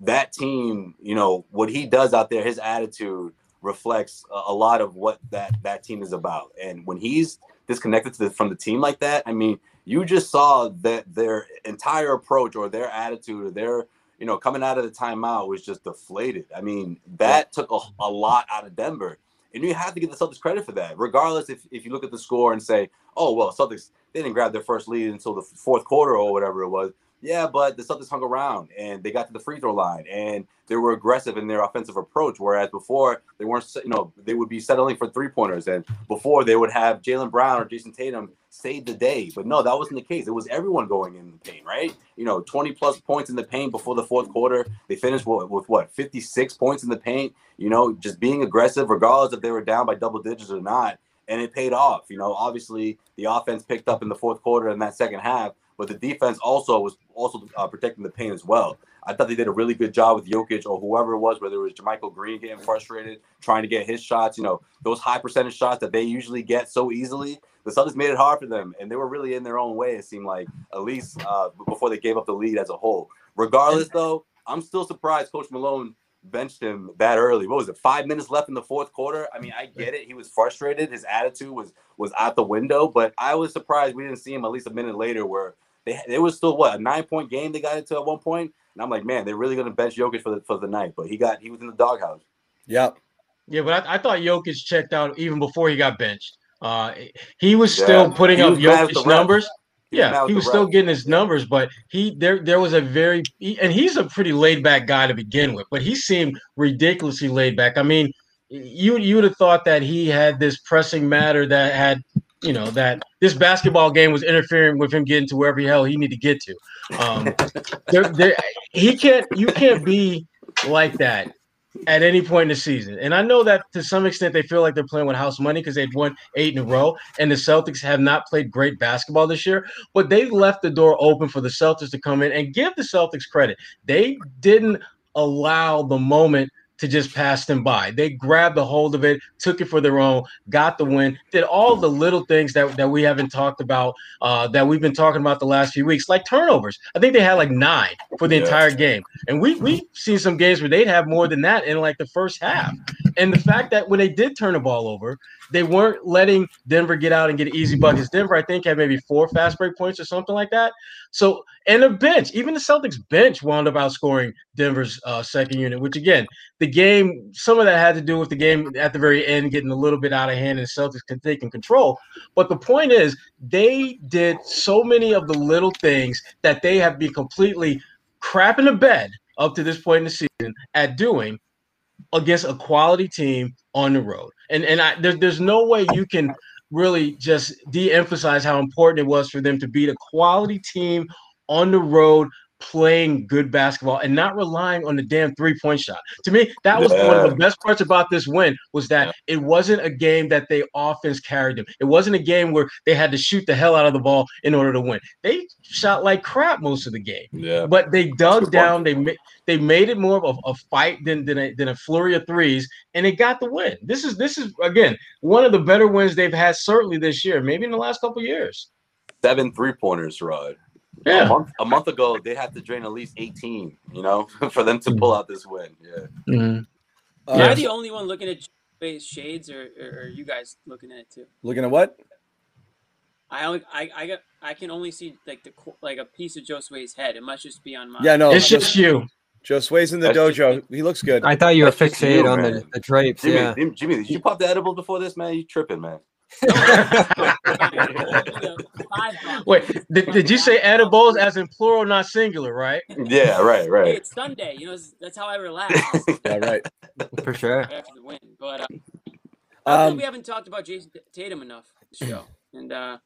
[SPEAKER 6] that team, you know, what he does out there, his attitude reflects a, a lot of what that that team is about. And when he's disconnected the, from the team like that, I mean, you just saw that their entire approach or their attitude or their you know, coming out of the timeout was just deflated. I mean, that took a, a lot out of Denver. And you have to give the Celtics credit for that, regardless if, if you look at the score and say, oh, well, Celtics, they didn't grab their first lead until the fourth quarter or whatever it was. Yeah, but the Celtics hung around and they got to the free throw line and they were aggressive in their offensive approach. Whereas before they weren't, you know, they would be settling for three pointers and before they would have Jaylen Brown or Jayson Tatum save the day. But no, that wasn't the case. It was everyone going in the paint, right? You know, 20 plus points in the paint before the fourth quarter. They finished with, with what, 56 points in the paint, you know, just being aggressive, regardless if they were down by double digits or not. And it paid off. You know, obviously the offense picked up in the fourth quarter in that second half but the defense also was also uh, protecting the paint as well. I thought they did a really good job with Jokic or whoever it was, whether it was JaMychal Green getting frustrated, trying to get his shots, you know, those high percentage shots that they usually get so easily. The Celtics made it hard for them, and they were really in their own way, it seemed like, at least uh, before they gave up the lead as a whole. Regardless, though, I'm still surprised Coach Malone benched him that early. What was it? Five minutes left in the fourth quarter. I mean, I get it. He was frustrated. His attitude was was out the window. But I was surprised we didn't see him at least a minute later, where they it was still what a nine point game they got into at one point. point, and I'm like, man, they're really gonna bench Jokic for the for the night. But he got he was in the doghouse.
[SPEAKER 2] Yep.
[SPEAKER 4] Yeah, but I, I thought Jokic checked out even before he got benched. Uh, he was still yeah. putting up Jokic numbers. Yeah, he was still getting his numbers, but he there there was a very he, and he's a pretty laid back guy to begin with, but he seemed ridiculously laid back. I mean, you you would have thought that he had this pressing matter that had you know that this basketball game was interfering with him getting to wherever the hell he need to get to. Um, there, there, he can't. You can't be like that at any point in the season. And I know that to some extent they feel like they're playing with house money because they've won eight in a row, and the Celtics have not played great basketball this year. But they left the door open for the Celtics to come in and give the Celtics credit. They didn't allow the moment to just pass them by. They grabbed the hold of it, took it for their own, got the win, did all the little things that, that we haven't talked about, uh, that we've been talking about the last few weeks, like turnovers. I think they had like nine for the yeah. entire game. And we, we've seen some games where they'd have more than that in like the first half. And the fact that when they did turn the ball over, they weren't letting Denver get out and get easy buckets. Denver, I think, had maybe four fast break points or something like that. So, and the bench, even the Celtics bench wound up outscoring Denver's uh, second unit, which again, the game, some of that had to do with the game at the very end getting a little bit out of hand and the Celtics taking control. But the point is, they did so many of the little things that they have been completely crap in the bed up to this point in the season at doing against a quality team on the road. And and I, there, there's no way you can really just de-emphasize how important it was for them to beat a quality team on the road playing good basketball and not relying on the damn three-point shot. To me, that was yeah. one of the best parts about this win was that yeah. it wasn't a game that they offense carried them. It wasn't a game where they had to shoot the hell out of the ball in order to win. They shot like crap most of the game.
[SPEAKER 6] Yeah.
[SPEAKER 4] But they dug down, they made they made it more of a, a fight than than a, than a flurry of threes and they got the win. This is this is again one of the better wins they've had certainly this year, maybe in the last couple years.
[SPEAKER 6] Seven three-pointers, Rod.
[SPEAKER 4] Yeah.
[SPEAKER 6] A month, a month ago, they had to drain at least 18, you know, [laughs] for them to pull out this win. Yeah.
[SPEAKER 4] Mm-hmm.
[SPEAKER 3] Uh, Am I the only one looking at face shades, or, or, are you guys looking at it too?
[SPEAKER 2] Looking at what?
[SPEAKER 3] I only, I, I got, I can only see like the like a piece of Josue's head. It must just be on my.
[SPEAKER 2] Yeah, no,
[SPEAKER 4] it's just you.
[SPEAKER 2] Josue's in the dojo. He looks good.
[SPEAKER 5] I thought you were fixated on the, the drapes.
[SPEAKER 6] Jimmy,
[SPEAKER 5] yeah.
[SPEAKER 6] Jimmy, did you pop the edibles before this, man? You tripping, man? [laughs]
[SPEAKER 4] Wait, did, did you say edibles as in plural, not singular, right?
[SPEAKER 6] Yeah, right, right.
[SPEAKER 3] Hey, it's Sunday. You know, that's how I relax. [laughs]
[SPEAKER 2] yeah, right.
[SPEAKER 5] For sure.
[SPEAKER 3] After the win, but uh, um, we haven't talked about Jayson Tatum enough this show, and uh,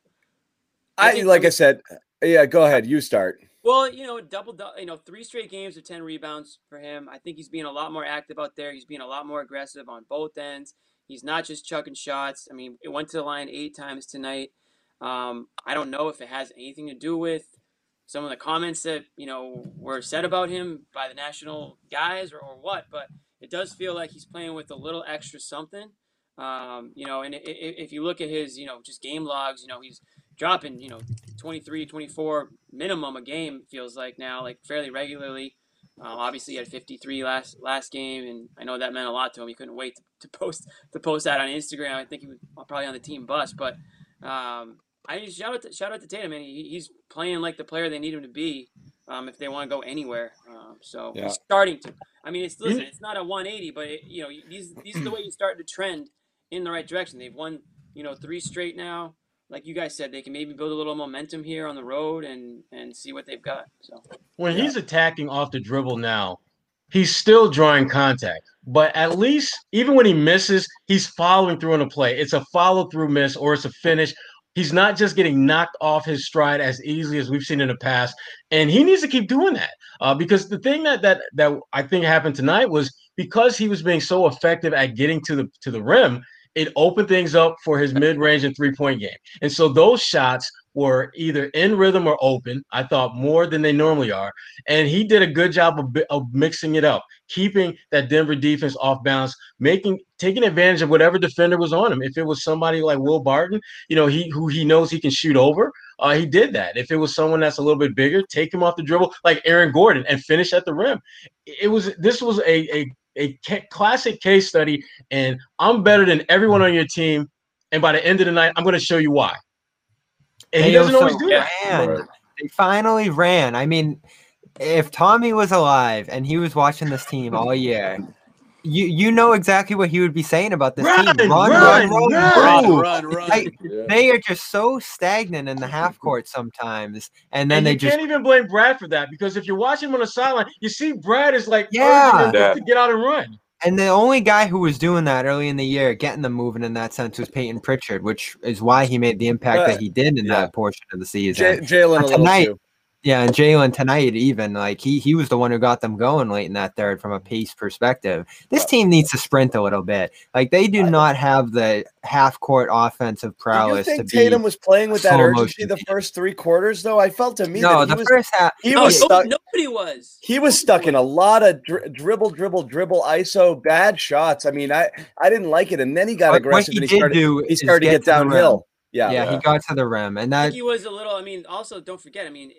[SPEAKER 2] I
[SPEAKER 3] think
[SPEAKER 2] like I said, yeah. Go ahead, you start.
[SPEAKER 3] Well, you know, double, you know, three straight games of 10 rebounds for him. I think he's being a lot more active out there. He's being a lot more aggressive on both ends. He's not just chucking shots. I mean, it went to the line eight times tonight. Um, I don't know if it has anything to do with some of the comments that, you know, were said about him by the national guys or, or what, but it does feel like he's playing with a little extra something. Um, you know, and i- i- if you look at his, you know, just game logs, you know, he's dropping, you know, 23, 24 minimum a game feels like now, like fairly regularly. Um, obviously, he had 53 last last game, and I know that meant a lot to him. He couldn't wait to, to post to post that on Instagram. I think he was probably on the team bus, but um, I just shout out to, shout out to Tatum, man. He, he's playing like the player they need him to be um, if they want to go anywhere. Um, so
[SPEAKER 2] Yeah.
[SPEAKER 3] he's starting to. I mean, it's listen, it's not a 180, but it, you know, these these are the way you start to trend in the right direction. They've won, you know, three straight now. Like you guys said, they can maybe build a little momentum here on the road and and see what they've got. So
[SPEAKER 4] when he's attacking off the dribble now, he's still drawing contact. But at least even when he misses, he's following through on a play. It's a follow through miss or it's a finish. He's not just getting knocked off his stride as easily as we've seen in the past, and he needs to keep doing that. Uh, because the thing that that that I think happened tonight was because he was being so effective at getting to the to the rim, it opened things up for his mid-range and three-point game. And so those shots were either in rhythm or open. I thought more than they normally are, and he did a good job of, of mixing it up, keeping that Denver defense off balance, making taking advantage of whatever defender was on him. If it was somebody like Will Barton, you know, he who he knows he can shoot over, uh, he did that. If it was someone that's a little bit bigger, take him off the dribble like Aaron Gordon and finish at the rim. It was this was a a a classic case study, and I'm better than everyone on your team. And by the end of the night, I'm going to show you why. And he doesn't always do that.
[SPEAKER 5] ran. They finally ran. I mean, if Tommy was alive and he was watching this team all year, you you know exactly what he would be saying about this
[SPEAKER 4] Run,
[SPEAKER 5] team. Run,
[SPEAKER 4] run,
[SPEAKER 5] run, run,
[SPEAKER 4] run,
[SPEAKER 5] move.
[SPEAKER 6] run, run.
[SPEAKER 5] Like, They are just so stagnant in the half court sometimes, and then
[SPEAKER 4] and
[SPEAKER 5] they
[SPEAKER 4] you
[SPEAKER 5] just
[SPEAKER 4] can't even blame Brad for that because if you're watching him on the sideline, you see Brad is like
[SPEAKER 5] Yeah.
[SPEAKER 4] urging him
[SPEAKER 6] Yeah.
[SPEAKER 4] to get out and run.
[SPEAKER 5] And the only guy who was doing that early in the year, getting them moving in that sense, was Payton Pritchard, which is why he made the impact
[SPEAKER 2] Uh,
[SPEAKER 5] that he did in
[SPEAKER 2] yeah.
[SPEAKER 5] that portion of the
[SPEAKER 2] J-
[SPEAKER 5] season.
[SPEAKER 2] Jaylen a little
[SPEAKER 5] tonight-
[SPEAKER 2] too.
[SPEAKER 5] Yeah, and Jaylen tonight, even like he he was the one who got them going late in that third from a mm-hmm. pace perspective. This team needs to sprint a little bit. Like they do not have the half court offensive prowess.
[SPEAKER 2] Do you
[SPEAKER 5] prowess to
[SPEAKER 2] think
[SPEAKER 5] be.
[SPEAKER 2] Tatum was playing with that urgency
[SPEAKER 5] motion
[SPEAKER 2] the first three quarters? Though I felt to me
[SPEAKER 5] no,
[SPEAKER 2] that he
[SPEAKER 5] the
[SPEAKER 2] was
[SPEAKER 5] first half.
[SPEAKER 2] he
[SPEAKER 3] no,
[SPEAKER 2] was
[SPEAKER 3] no-
[SPEAKER 2] stuck.
[SPEAKER 3] nobody was.
[SPEAKER 2] He was stuck in a lot of dri- dribble, dribble, dribble, ISO, bad shots. I mean, I I didn't like it, and then he got
[SPEAKER 5] What- what
[SPEAKER 2] aggressive
[SPEAKER 5] he
[SPEAKER 2] and he
[SPEAKER 5] did
[SPEAKER 2] started
[SPEAKER 5] do
[SPEAKER 2] he started to
[SPEAKER 5] get
[SPEAKER 2] get
[SPEAKER 5] to the rim.
[SPEAKER 2] downhill. Yeah,
[SPEAKER 5] Yeah, he got to the rim, and
[SPEAKER 3] I
[SPEAKER 5] that
[SPEAKER 3] think he was a little. I mean, also don't forget. I mean,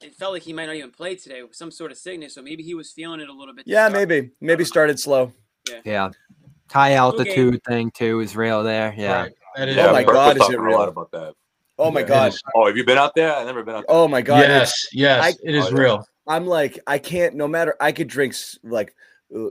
[SPEAKER 3] it, it felt like he might not even play today with some sort of sickness, so maybe he was feeling it a little bit.
[SPEAKER 2] yeah, maybe maybe started slow.
[SPEAKER 5] yeah, high altitude thing too is real there. Yeah,
[SPEAKER 4] Right. That is
[SPEAKER 2] Oh my
[SPEAKER 6] Burke
[SPEAKER 2] God, is
[SPEAKER 6] talking
[SPEAKER 2] it
[SPEAKER 6] a
[SPEAKER 2] real?
[SPEAKER 6] lot about that.
[SPEAKER 2] Oh my
[SPEAKER 4] Yeah, it
[SPEAKER 2] god.
[SPEAKER 4] is.
[SPEAKER 6] Oh, have you been out there? I've never been out there.
[SPEAKER 2] Oh my god.
[SPEAKER 4] yes,
[SPEAKER 2] it's-
[SPEAKER 4] yes,
[SPEAKER 2] I-
[SPEAKER 4] it is
[SPEAKER 6] Oh,
[SPEAKER 4] real.
[SPEAKER 2] I'm like I can't. No matter I could drink like uh,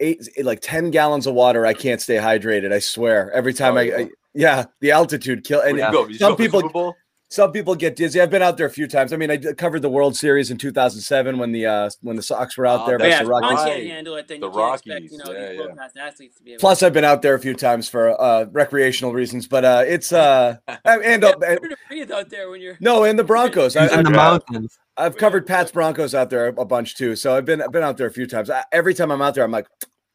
[SPEAKER 2] eight like ten gallons of water. I can't stay hydrated. I swear. Every time
[SPEAKER 6] Oh,
[SPEAKER 2] I,
[SPEAKER 6] yeah.
[SPEAKER 2] I yeah the altitude kill and
[SPEAKER 6] Where'd you go? You
[SPEAKER 2] some
[SPEAKER 6] go
[SPEAKER 2] people
[SPEAKER 6] Super Bowl?
[SPEAKER 2] Some people get dizzy. I've been out there a few times. I mean, I covered the World Series in 2007 when the uh when the Sox were out
[SPEAKER 6] Oh,
[SPEAKER 2] there.
[SPEAKER 3] Yeah,
[SPEAKER 2] the Rockies.
[SPEAKER 3] can't handle it, then
[SPEAKER 6] The
[SPEAKER 3] you can't expect
[SPEAKER 6] Rockies,
[SPEAKER 3] you know
[SPEAKER 6] yeah, yeah.
[SPEAKER 3] athletes to be able.
[SPEAKER 2] Plus, I've been out there a few times for uh recreational reasons, but uh it's uh [laughs] and, and, uh,
[SPEAKER 3] to, to breathe out there when you're.
[SPEAKER 2] no, and the Broncos. I,
[SPEAKER 5] He's in the
[SPEAKER 2] I've,
[SPEAKER 5] mountains.
[SPEAKER 2] I've covered Pat's Broncos out there a bunch too, so I've been I've been out there a few times. I, every time I'm out there, I'm like,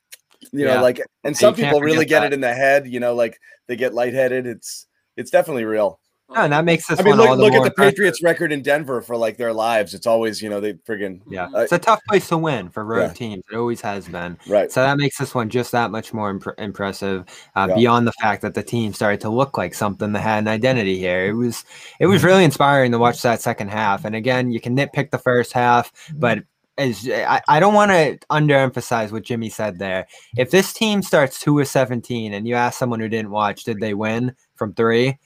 [SPEAKER 2] [tsk] you know,
[SPEAKER 5] Yeah.
[SPEAKER 2] like, and some
[SPEAKER 5] can't
[SPEAKER 2] people really get
[SPEAKER 5] that.
[SPEAKER 2] it in the head. You know, like they get lightheaded. It's it's definitely real.
[SPEAKER 5] Yeah, and that makes this
[SPEAKER 2] I mean,
[SPEAKER 5] one all
[SPEAKER 2] look,
[SPEAKER 5] the
[SPEAKER 2] look at the
[SPEAKER 5] impressive.
[SPEAKER 2] Patriots' record in Denver for like their lives. It's always, you know, they friggin'
[SPEAKER 5] Yeah,
[SPEAKER 2] Uh,
[SPEAKER 5] it's a tough place to win for road
[SPEAKER 2] Yeah.
[SPEAKER 5] teams. It always has been.
[SPEAKER 2] right.
[SPEAKER 5] So that makes this one just that much more impr- impressive. Uh,
[SPEAKER 2] Yeah.
[SPEAKER 5] Beyond the fact that the team started to look like something that had an identity here, it was it was really inspiring to watch that second half. And again, you can nitpick the first half, but as I, I don't want to underemphasize what Jimmy said there. If this team starts two of seventeen, and you ask someone who didn't watch, did they win from three?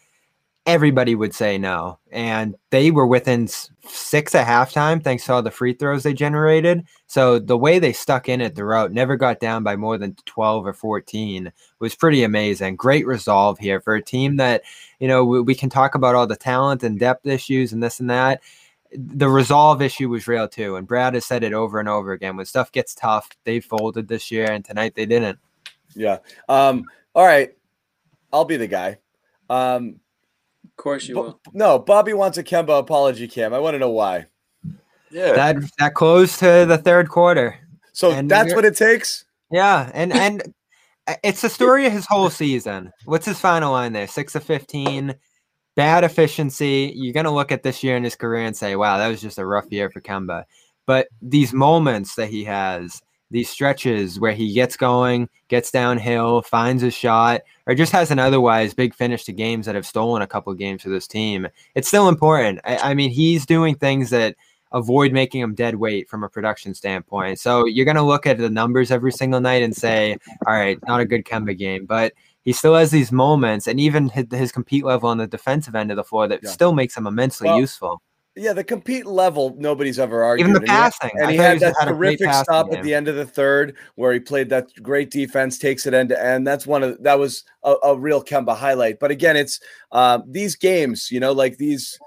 [SPEAKER 5] Everybody would say no, and they were within six at halftime thanks to all the free throws they generated. So the way they stuck in it throughout, never got down by more than 12 or 14, was pretty amazing. Great resolve here for a team that, you know, we, we can talk about all the talent and depth issues and this and that. The resolve issue was real too. And Brad has said it over and over again. When stuff gets tough, they folded this year, and tonight they didn't.
[SPEAKER 2] Yeah. Um, all right. I'll be the guy. Um,
[SPEAKER 3] Of course you
[SPEAKER 2] Bo-
[SPEAKER 3] will.
[SPEAKER 2] no, Bobby wants a Kemba apology cam. I want to know why.
[SPEAKER 6] Yeah.
[SPEAKER 5] That that closed to the third quarter.
[SPEAKER 2] So
[SPEAKER 5] And
[SPEAKER 2] that's what it takes.
[SPEAKER 5] Yeah, and and [laughs] it's the story of his whole season. What's his final line there? Six of fifteen, bad efficiency. You're gonna look at this year in his career and say, "Wow, that was just a rough year for Kemba." But these moments that he has, these stretches where he gets going, gets downhill, finds a shot, or just has an otherwise big finish to games that have stolen a couple games for this team, it's still important. I, I mean, he's doing things that avoid making him dead weight from a production standpoint. So you're going to look at the numbers every single night and say, all right, not a good Kemba game, but he still has these moments and even his, his compete level on the defensive end of the floor that
[SPEAKER 2] Yeah.
[SPEAKER 5] still makes him immensely
[SPEAKER 2] Well,
[SPEAKER 5] useful.
[SPEAKER 2] Yeah, the compete level, nobody's ever argued.
[SPEAKER 5] Even the
[SPEAKER 2] And he-
[SPEAKER 5] passing.
[SPEAKER 2] And he had that
[SPEAKER 5] had
[SPEAKER 2] terrific stop
[SPEAKER 5] game.
[SPEAKER 2] at the end of the third where he played that great defense, takes it end to end. That's one of that was a, a real Kemba highlight. But again, it's uh, these games, you know, like these.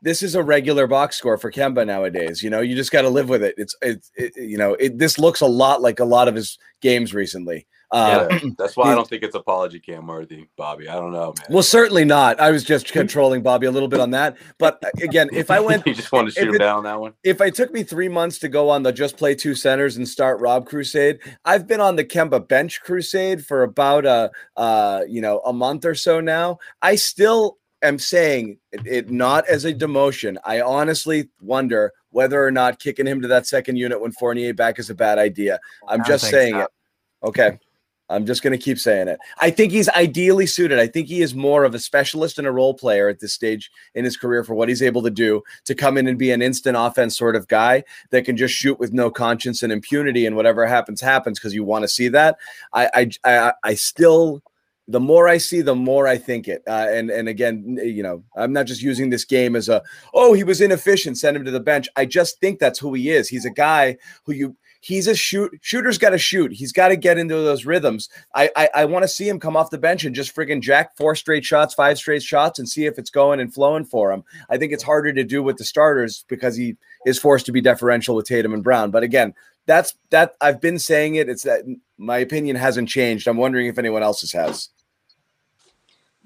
[SPEAKER 2] This is a regular box score for Kemba nowadays. You know, you just got to live with it. It's it's it, you know, it, this looks a lot like a lot of his games recently. Uh,
[SPEAKER 6] Yeah, [clears throat] that's why I don't think it's apology cam worthy, Bobby. I don't know, man.
[SPEAKER 2] Well, certainly not. I was just controlling Bobby a little bit on that. But uh, again, if I went, [laughs]
[SPEAKER 6] you just want to
[SPEAKER 2] if
[SPEAKER 6] shoot him
[SPEAKER 2] it-
[SPEAKER 6] down that one.
[SPEAKER 2] if it took me three months to go on the just play two centers and start Rob Crusade, I've been on the Kemba bench crusade for about a uh, you know a month or so now. I still am saying it, it not as a demotion. I honestly wonder whether or not kicking him to that second unit when Fournier back is a bad idea. I'm just saying
[SPEAKER 5] so.
[SPEAKER 2] it. Okay. I'm just going to keep saying it. I think he's ideally suited. I think he is more of a specialist and a role player at this stage in his career for what he's able to do to come in and be an instant offense sort of guy that can just shoot with no conscience and impunity and whatever happens happens because you want to see that. I I I, I still the more I see, the more I think it. Uh, and and again, you know, I'm not just using this game as a oh he was inefficient, send him to the bench. I just think that's who he is. He's a guy who you he's a shoot shooter's got to shoot. He's got to get into those rhythms. I I, I want to see him come off the bench and just friggin' jack four straight shots, five straight shots, and see if it's going and flowing for him. I think it's harder to do with the starters because he is forced to be deferential with Tatum and Brown. But again, that's that I've been saying it. It's that my opinion hasn't changed. I'm wondering if anyone else's has.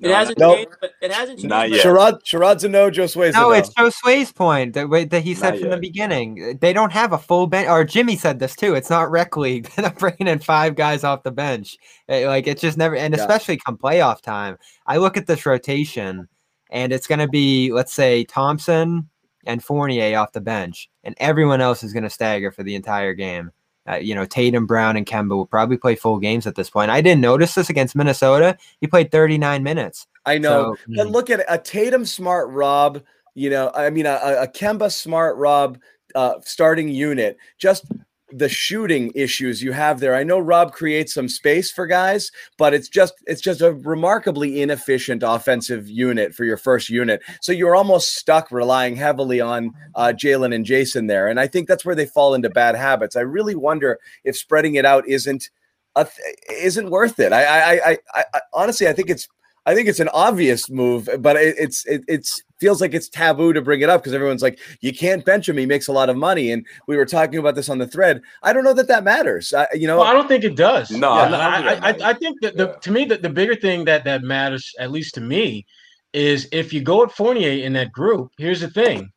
[SPEAKER 3] It hasn't
[SPEAKER 2] no.
[SPEAKER 3] changed, but it hasn't changed.
[SPEAKER 6] Not yet.
[SPEAKER 2] Sherrod, Sherrod's a no. Josue's a
[SPEAKER 5] No,
[SPEAKER 2] no.
[SPEAKER 5] it's Josue's point that that he said
[SPEAKER 6] Not
[SPEAKER 5] from the beginning. They don't have a full bench, or Jimmy said this too. It's not rec league. [laughs] They're bringing in five guys off the bench. Eh, Like it's just never, and
[SPEAKER 2] Yeah.
[SPEAKER 5] especially come playoff time. I look at this rotation, and it's going to be let's say Thompson and Fournier off the bench, and everyone else is going to stagger for the entire game. Uh, you know, Tatum, Brown, and Kemba will probably play full games at this point. I didn't notice this against Minnesota. He played 39 minutes.
[SPEAKER 2] I know.
[SPEAKER 5] So,
[SPEAKER 2] But
[SPEAKER 5] mm.
[SPEAKER 2] look at it, a Tatum Smart Rob, you know, I mean, a, a Kemba Smart Rob uh, starting unit, just the shooting issues you have there. I know Rob creates some space for guys, but it's just it's just a remarkably inefficient offensive unit for your first unit. So you're almost stuck relying heavily on uh, Jaylen and Jayson there, and I think that's where they fall into bad habits. I really wonder if spreading it out isn't th- isn't worth it. I, I, I, I honestly, I think it's I think it's an obvious move, but it, it's it it's feels like it's taboo to bring it up because everyone's like, you can't bench him. He makes a lot of money, and we were talking about this on the thread. I don't know that that matters. I, you know,
[SPEAKER 4] Well, I don't think it does.
[SPEAKER 6] No,
[SPEAKER 4] Yeah,
[SPEAKER 6] I
[SPEAKER 4] I,
[SPEAKER 6] think that
[SPEAKER 4] I, I. I think that the,
[SPEAKER 6] Yeah.
[SPEAKER 4] to me the, the bigger thing that that matters, at least to me, is if you go at Fournier in that group. Here's the thing: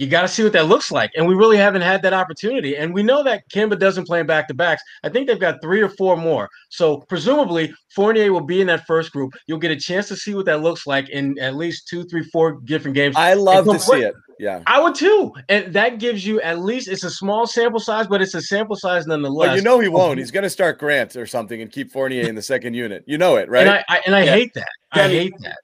[SPEAKER 4] you got to see what that looks like, and we really haven't had that opportunity. And we know that Kemba doesn't play in back to backs. I think they've got three or four more. So presumably Fournier will be in that first group. You'll get a chance to see what that looks like in at least two, three, four different games.
[SPEAKER 2] I love to see it. Yeah.
[SPEAKER 4] I would too, and that gives you at least it's a small sample size, but it's a sample size nonetheless.
[SPEAKER 2] Well, you know he won't. He's going to start Grant or something and keep Fournier in the second unit. You know it, right?
[SPEAKER 4] And I, I and I
[SPEAKER 6] Yeah.
[SPEAKER 4] hate that. I hate that.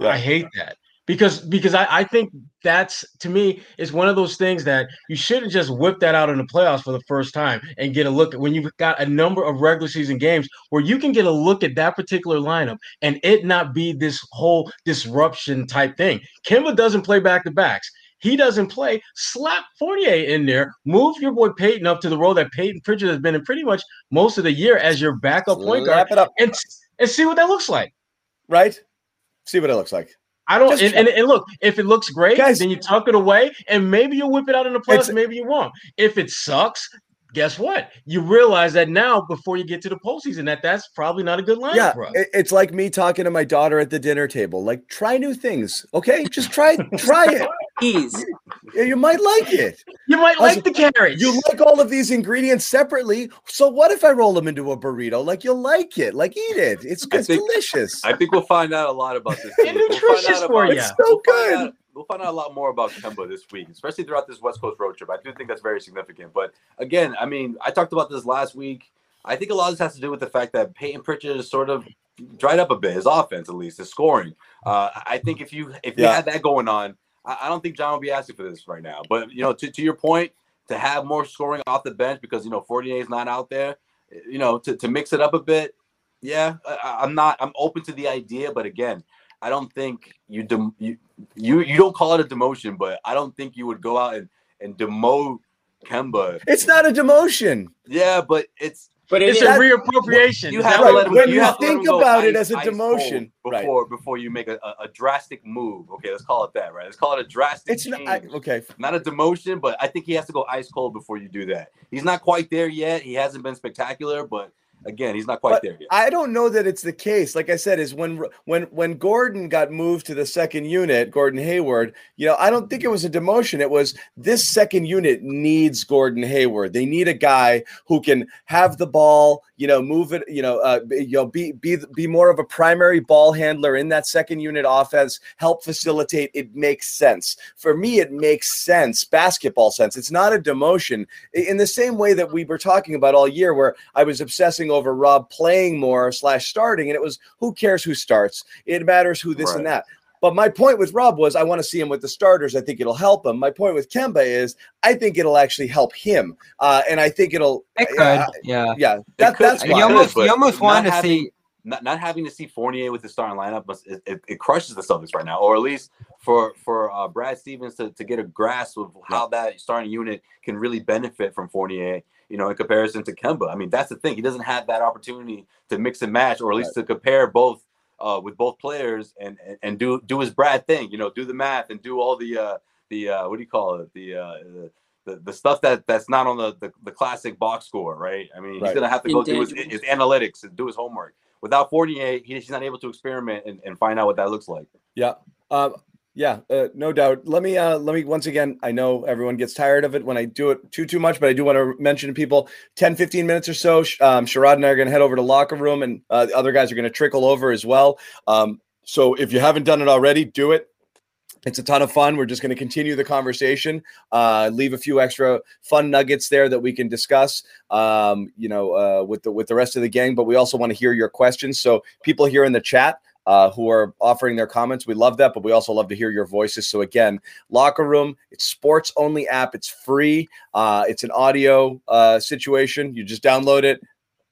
[SPEAKER 6] Yeah.
[SPEAKER 4] I hate that because because I, I think that's to me is one of those things that you shouldn't just whip that out in the playoffs for the first time and get a look at when you've got a number of regular season games where you can get a look at that particular lineup and it not be this whole disruption type thing. Kemba doesn't play back to backs. He doesn't play. Slap Fournier in there. Move your boy Payton up to the role that Payton Pritchard has been in pretty much most of the year as your backup point guard,
[SPEAKER 2] Wrap it up,
[SPEAKER 4] and and see what that looks like.
[SPEAKER 2] right? See what it looks like.
[SPEAKER 4] I don't. And, and, and look, if it looks great,
[SPEAKER 2] Guys-
[SPEAKER 4] then you tuck it away, and maybe you'll whip it out in the playoffs. Maybe you won't. If it sucks, guess what? You realize that now before you get to the postseason that that's probably not a good line
[SPEAKER 2] Yeah,
[SPEAKER 4] for us.
[SPEAKER 2] it's like me talking to my daughter at the dinner table. Like, try new things, okay? Just try, try it. [laughs]
[SPEAKER 3] Ease.
[SPEAKER 2] Yeah, You might like it.
[SPEAKER 4] You might like the carrots.
[SPEAKER 2] You like all of these ingredients separately. So what if I roll them into a burrito? Like you'll like it. Like eat it. It's,
[SPEAKER 6] I
[SPEAKER 2] it's
[SPEAKER 6] think-
[SPEAKER 2] delicious.
[SPEAKER 6] I think we'll find out a lot about this.
[SPEAKER 4] They're.
[SPEAKER 6] We'll find
[SPEAKER 4] nutritious
[SPEAKER 6] out
[SPEAKER 4] for
[SPEAKER 6] about-
[SPEAKER 4] ya.
[SPEAKER 2] It's so
[SPEAKER 6] we'll
[SPEAKER 2] good.
[SPEAKER 6] out- We'll find out a lot more about Kemba this week, especially throughout this West Coast road trip. I do think that's very significant. But again, I mean, I talked about this last week. I think a lot of this has to do with the fact that Payton Pritchard is sort of dried up a bit, his offense at least, his scoring. Uh, I think if you if you
[SPEAKER 2] Yeah.
[SPEAKER 6] had that going on, I, I don't think John would be asking for this right now. But you know, to, to your point, to have more scoring off the bench because you know Fournier is not out there, you know, to, to mix it up a bit, yeah, I, I'm not. I'm open to the idea, but again, I don't think you dem- you you you don't call it a demotion, but I don't think you would go out and and demote Kemba.
[SPEAKER 2] It's not a demotion.
[SPEAKER 6] Yeah, but it's
[SPEAKER 3] But
[SPEAKER 4] it's
[SPEAKER 3] is.
[SPEAKER 4] a reappropriation.
[SPEAKER 6] you have
[SPEAKER 4] that
[SPEAKER 6] to
[SPEAKER 2] right.
[SPEAKER 6] let him,
[SPEAKER 2] When
[SPEAKER 6] you
[SPEAKER 2] you
[SPEAKER 6] have to let
[SPEAKER 2] think about it
[SPEAKER 6] ice-
[SPEAKER 2] as a demotion, right.
[SPEAKER 6] before before you make a, a, a drastic move. Okay, let's call it that. Right, let's call it a drastic.
[SPEAKER 2] It's not I,
[SPEAKER 6] change.
[SPEAKER 2] okay.
[SPEAKER 6] not a demotion, but I think he has to go ice cold before you do that. He's not quite there yet. He hasn't been spectacular, but again, he's not quite
[SPEAKER 2] But
[SPEAKER 6] there yet.
[SPEAKER 2] I don't know that it's the case. Like I said, is when when when Gordon got moved to the second unit, Gordon Hayward. You know, I don't think it was a demotion. It was this second unit needs Gordon Hayward. They need a guy who can have the ball. You know, move it. You know, uh, you know, be be be more of a primary ball handler in that second unit offense. Help facilitate. It makes sense for me. It makes sense, basketball sense. It's not a demotion in the same way that we were talking about all year, where I was obsessing over Rob playing more slash starting, and it was who cares who starts? It matters who this and that. But my point with Rob was I want to see him with the starters. I think it'll help him. My point with Kemba is I think it'll actually help him, uh, and I think it'll.
[SPEAKER 5] It could,
[SPEAKER 2] yeah,
[SPEAKER 5] yeah.
[SPEAKER 2] yeah, that,
[SPEAKER 6] could-
[SPEAKER 2] that's
[SPEAKER 6] it
[SPEAKER 5] You
[SPEAKER 2] why.
[SPEAKER 5] almost, you almost want to
[SPEAKER 6] having-
[SPEAKER 5] see.
[SPEAKER 6] not, not having to see Fournier with the starting lineup, must- it, it, it crushes the Celtics right now, or at least for for uh, Brad Stevens to, to get a grasp of how that starting unit can really benefit from Fournier. You know, in comparison to Kemba. I mean, that's the thing. He doesn't have that opportunity to mix and match, or at least to compare both uh, with both players and, and and do do his Brad thing. You know, do the math and do all the uh, the uh, what do you call it? The uh, the, the stuff that that's not on the, the, the classic box score, right? I mean, he's gonna have to go do his, his analytics and do his homework. Without Fournier, he, he's not able to experiment and, and find out what that looks like.
[SPEAKER 2] Yeah. Um, yeah, uh, no doubt. Let me uh, let me once again. I know everyone gets tired of it when I do it too too much, but I do want to mention to people 10, 15 minutes or so. Um, Sherrod and I are going to head over to locker room, and uh, the other guys are going to trickle over as well. Um, so if you haven't done it already, do it. It's a ton of fun. We're just going to continue the conversation, uh, leave a few extra fun nuggets there that we can discuss, um, you know, uh, with the with the rest of the gang. But we also want to hear your questions. So people here in the chat, uh, who are offering their comments. We love that, but we also love to hear your voices. So again, Locker Room, it's sports only app. It's free. Uh, it's an audio uh, situation. You just download it,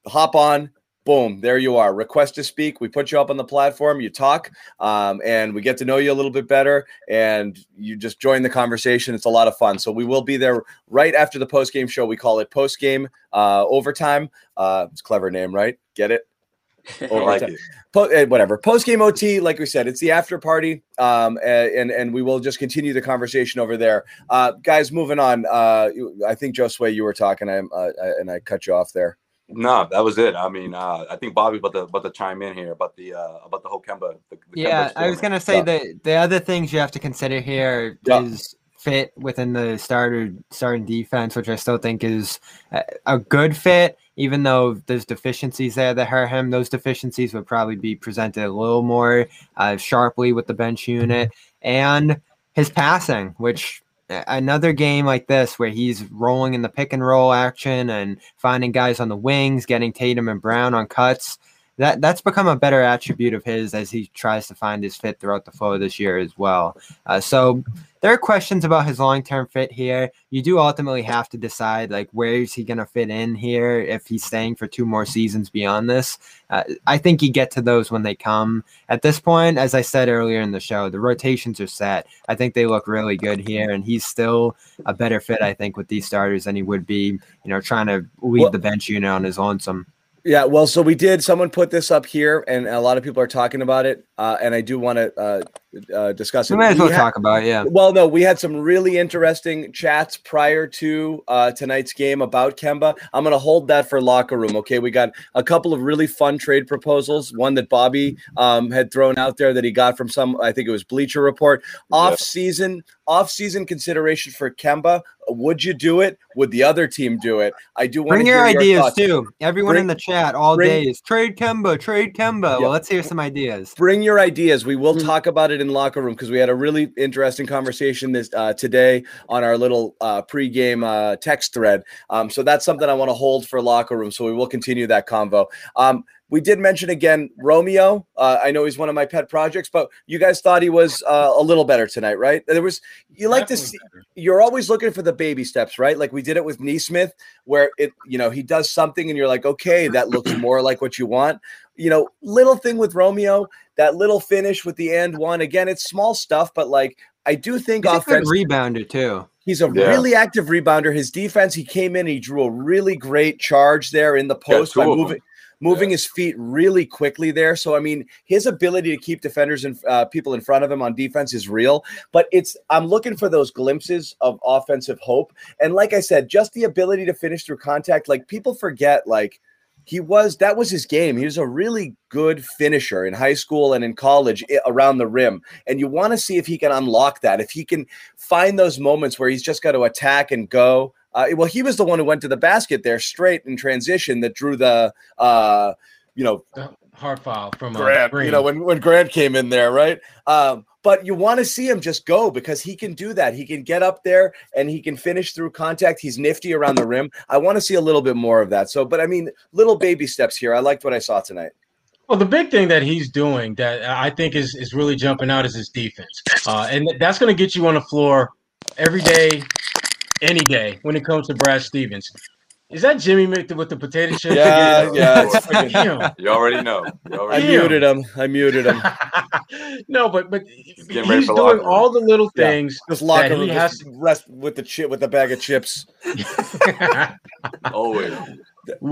[SPEAKER 2] hop on. Boom, there you are. Request to speak. We put you up on the platform. You talk, um, and we get to know you a little bit better. And you just join the conversation. It's a lot of fun. So we will be there right after the post game show. We call it post game uh, overtime. Uh, it's clever name, right? Get it? [laughs]
[SPEAKER 6] I like it.
[SPEAKER 2] po- eh, whatever post game OT, like we said, it's the after party, um, and and we will just continue the conversation over there, uh, guys. Moving on, uh, I think Josue, you were talking, I, uh, and I cut you off there.
[SPEAKER 6] No, that was it. I mean, uh, I think Bobby about to about to chime in here about the uh, about the whole Kemba. The, the
[SPEAKER 5] Yeah,
[SPEAKER 6] Kemba
[SPEAKER 5] I was gonna say
[SPEAKER 2] Yeah.
[SPEAKER 5] that the other things you have to consider here is
[SPEAKER 2] Yeah.
[SPEAKER 5] fit within the starter starting defense, which I still think is a, a good fit, even though there's deficiencies there that hurt him. Those deficiencies would probably be presented a little more uh, sharply with the bench unit and his passing, which another game like this where he's rolling in the pick and roll action and finding guys on the wings, getting Tatum and Brown on cuts that that's become a better attribute of his as he tries to find his fit throughout the flow this year as well. Uh, so there are questions about his long term fit here. You do ultimately have to decide like where is he going to fit in here if he's staying for two more seasons beyond this. Uh, I think you get to those when they come. At this point, as I said earlier in the show, the rotations are set. I think they look really good here, and he's still a better fit. I think with these starters than he would be, you know, trying to lead
[SPEAKER 2] Well-
[SPEAKER 5] the bench unit on his lonesome.
[SPEAKER 2] Yeah, well, so we did. Someone put this up here, and a lot of people are talking about it. uh, and I do want to uh, uh, discuss it.
[SPEAKER 5] We might as well
[SPEAKER 2] ha-
[SPEAKER 5] talk about it, yeah.
[SPEAKER 2] Well, no, we had some really interesting chats prior to uh, tonight's game about Kemba. I'm going to hold that for locker room. Okay, we got a couple of really fun trade proposals. One that Bobby um, had thrown out there that he got from some, I think it was Bleacher Report. Off season, off season consideration for Kemba. Would you do it? Would the other team do it? I do want
[SPEAKER 5] Bring
[SPEAKER 2] to
[SPEAKER 5] your
[SPEAKER 2] hear
[SPEAKER 5] ideas
[SPEAKER 2] thoughts.
[SPEAKER 5] too. Everyone in the chat all
[SPEAKER 2] bring-
[SPEAKER 5] day is trade Kemba, trade Kemba.
[SPEAKER 2] Yeah.
[SPEAKER 5] Well, let's hear some ideas.
[SPEAKER 2] Bring your ideas. We will talk about it in locker room because we had a really interesting conversation this uh, today on our little uh, pregame uh, text thread. Um, so that's something I want to hold for locker room. So we will continue that convo. Um, we did mention again Romeo. Uh, I know he's one of my pet projects, but you guys thought he was uh, a little better tonight, right? There was you like to see. You're always looking for the baby steps, right? Like we did it with Nesmith, where it you know he does something and you're like, okay, that looks [clears throat] more like what you want. You know, little thing with Romeo, that little finish with the end one. Again, it's small stuff, but like I do think
[SPEAKER 5] He's
[SPEAKER 2] offense.
[SPEAKER 5] rebounder too.
[SPEAKER 2] He's a
[SPEAKER 5] Yeah.
[SPEAKER 2] really active rebounder. His defense, he came in, he drew a really great charge there in the post
[SPEAKER 6] two
[SPEAKER 2] by
[SPEAKER 6] moving them.
[SPEAKER 2] Moving moving his feet really quickly there. So I mean, his ability to keep defenders and uh, people in front of him on defense is real. But it's I'm looking for those glimpses of offensive hope. And like I said, just the ability to finish through contact. Like people forget, like he was that was his game. He was a really good finisher in high school and in college i- around the rim. And you want to see if he can unlock that, if he can find those moments where he's just got to attack and go. Uh, well, he was the one who went to the basket there straight in transition that drew the, uh, you know,
[SPEAKER 4] Hard foul from uh,
[SPEAKER 2] Grant.
[SPEAKER 4] Green.
[SPEAKER 2] You know, when, when Grant came in there, right? Um, but you want to see him just go because he can do that. He can get up there and he can finish through contact. He's nifty around the rim. I want to see a little bit more of that. So, but I mean, little baby steps here. I liked what I saw tonight.
[SPEAKER 4] Well, the big thing that he's doing that I think is, is really jumping out is his defense. Uh, and that's going to get you on the floor every day, any day when it comes to Brad Stevens. Is that Jimmy with the, with the potato chips?
[SPEAKER 2] Yeah, yeah, it's. [laughs]
[SPEAKER 6] You already know. You
[SPEAKER 2] I
[SPEAKER 6] already
[SPEAKER 2] muted him. I muted him. [laughs]
[SPEAKER 4] No, but but
[SPEAKER 6] getting ready
[SPEAKER 4] he's doing all the little
[SPEAKER 2] Yeah,
[SPEAKER 4] things
[SPEAKER 2] Just locker
[SPEAKER 4] that
[SPEAKER 2] room,
[SPEAKER 4] he has
[SPEAKER 2] to rest with the chip with the bag of chips.
[SPEAKER 6] Always.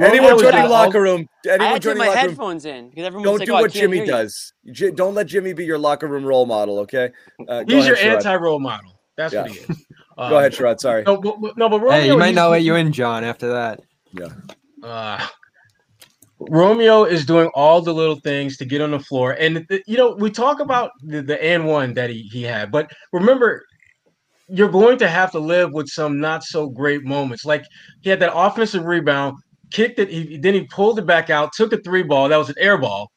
[SPEAKER 2] Anyone joining
[SPEAKER 4] all-
[SPEAKER 2] locker room?
[SPEAKER 3] I
[SPEAKER 2] Anyone
[SPEAKER 3] had to put
[SPEAKER 2] joining
[SPEAKER 3] my
[SPEAKER 2] locker room?
[SPEAKER 3] headphones in because everyone
[SPEAKER 2] Don't
[SPEAKER 3] like,
[SPEAKER 2] do
[SPEAKER 3] "Oh,
[SPEAKER 2] what Jimmy does. J- don't let Jimmy be your locker room role model. Okay. Uh,
[SPEAKER 4] He's your
[SPEAKER 2] ahead, Sherrod.
[SPEAKER 4] anti role model. That's
[SPEAKER 2] Yeah.
[SPEAKER 4] what he is.
[SPEAKER 2] Go ahead, Sherrod. Sorry.
[SPEAKER 4] No, but, but- no, but Romeo,
[SPEAKER 5] Hey, you might
[SPEAKER 4] he's-
[SPEAKER 5] not let you in, John, after that.
[SPEAKER 2] Yeah.
[SPEAKER 4] uh, Romeo is doing all the little things to get on the floor, and th- you know we talk about the, the and one that he he had, but remember, you're going to have to live with some not so great moments. Like he had that offensive rebound, kicked it, he, then he pulled it back out, took a three ball, that was an air ball,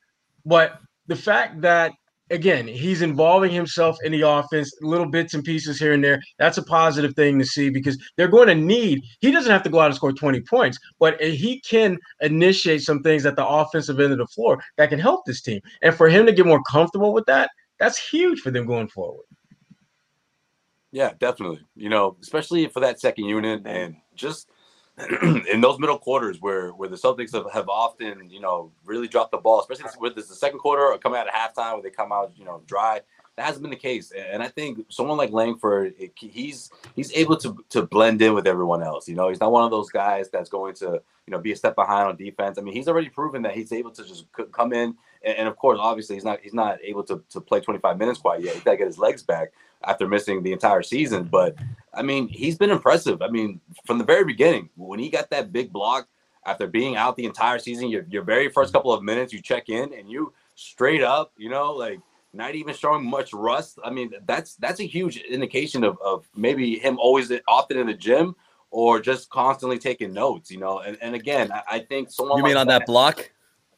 [SPEAKER 4] but the fact that again he's involving himself in the offense little bits and pieces here and there. That's a positive thing to see because they're going to need he doesn't have to go out and score 20 points but he can initiate some things at the offensive end of the floor that can help this team. And for him to get more comfortable with that that's huge for them going forward.
[SPEAKER 6] Yeah, definitely. You know, especially for that second unit and just [clears throat] in those middle quarters where where the Celtics have, have often, you know, really dropped the ball, especially with this the second quarter or coming out of halftime where they come out, you know, dry. That hasn't been the case. And I think someone like Langford, it- he's he's able to to blend in with everyone else. You know, he's not one of those guys that's going to, you know, be a step behind on defense. I mean, he's already proven that he's able to just come in and, and of course, obviously, he's not he's not able to, to play 25 minutes quite yet. He's got to get his legs back after missing the entire season. But I mean, he's been impressive. I mean, from the very beginning, when he got that big block after being out the entire season, your, your very first couple of minutes, you check in and you straight up, you know, like not even showing much rust. I mean, that's that's a huge indication of, of maybe him always often in the gym or just constantly taking notes, you know. And, and again, I, I think someone
[SPEAKER 2] You mean
[SPEAKER 6] like
[SPEAKER 2] on that block?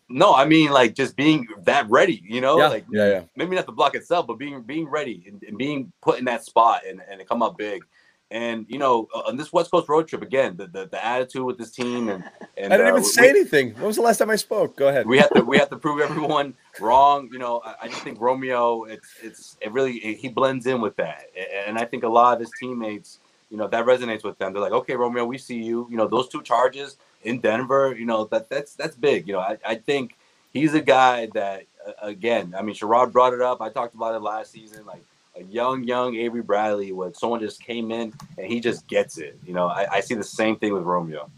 [SPEAKER 6] no, I mean like just being that ready, you know,
[SPEAKER 2] Yeah,
[SPEAKER 6] like
[SPEAKER 2] yeah, yeah.
[SPEAKER 6] maybe not the block itself, but being being ready and, and being put in that spot and, and come up big. And you know, uh, on this West Coast road trip again, the, the, the attitude with this team and, [laughs] and
[SPEAKER 2] I didn't
[SPEAKER 6] uh,
[SPEAKER 2] even
[SPEAKER 6] we-
[SPEAKER 2] say anything. When was the last time I spoke? Go ahead.
[SPEAKER 6] we have to we have to prove everyone wrong. You know, I, I just think Romeo, it's it's it really it, he blends in with that, and I think a lot of his teammates, you know, that resonates with them. They're like, okay, Romeo, we see you. You know, those two charges in Denver, you know, that that's that's big. You know, I, I think he's a guy that again, I mean, Sherrod brought it up. I talked about it last season, like. A young, young Avery Bradley, when someone just came in and he just gets it. You know, I, I see the same thing with Romeo.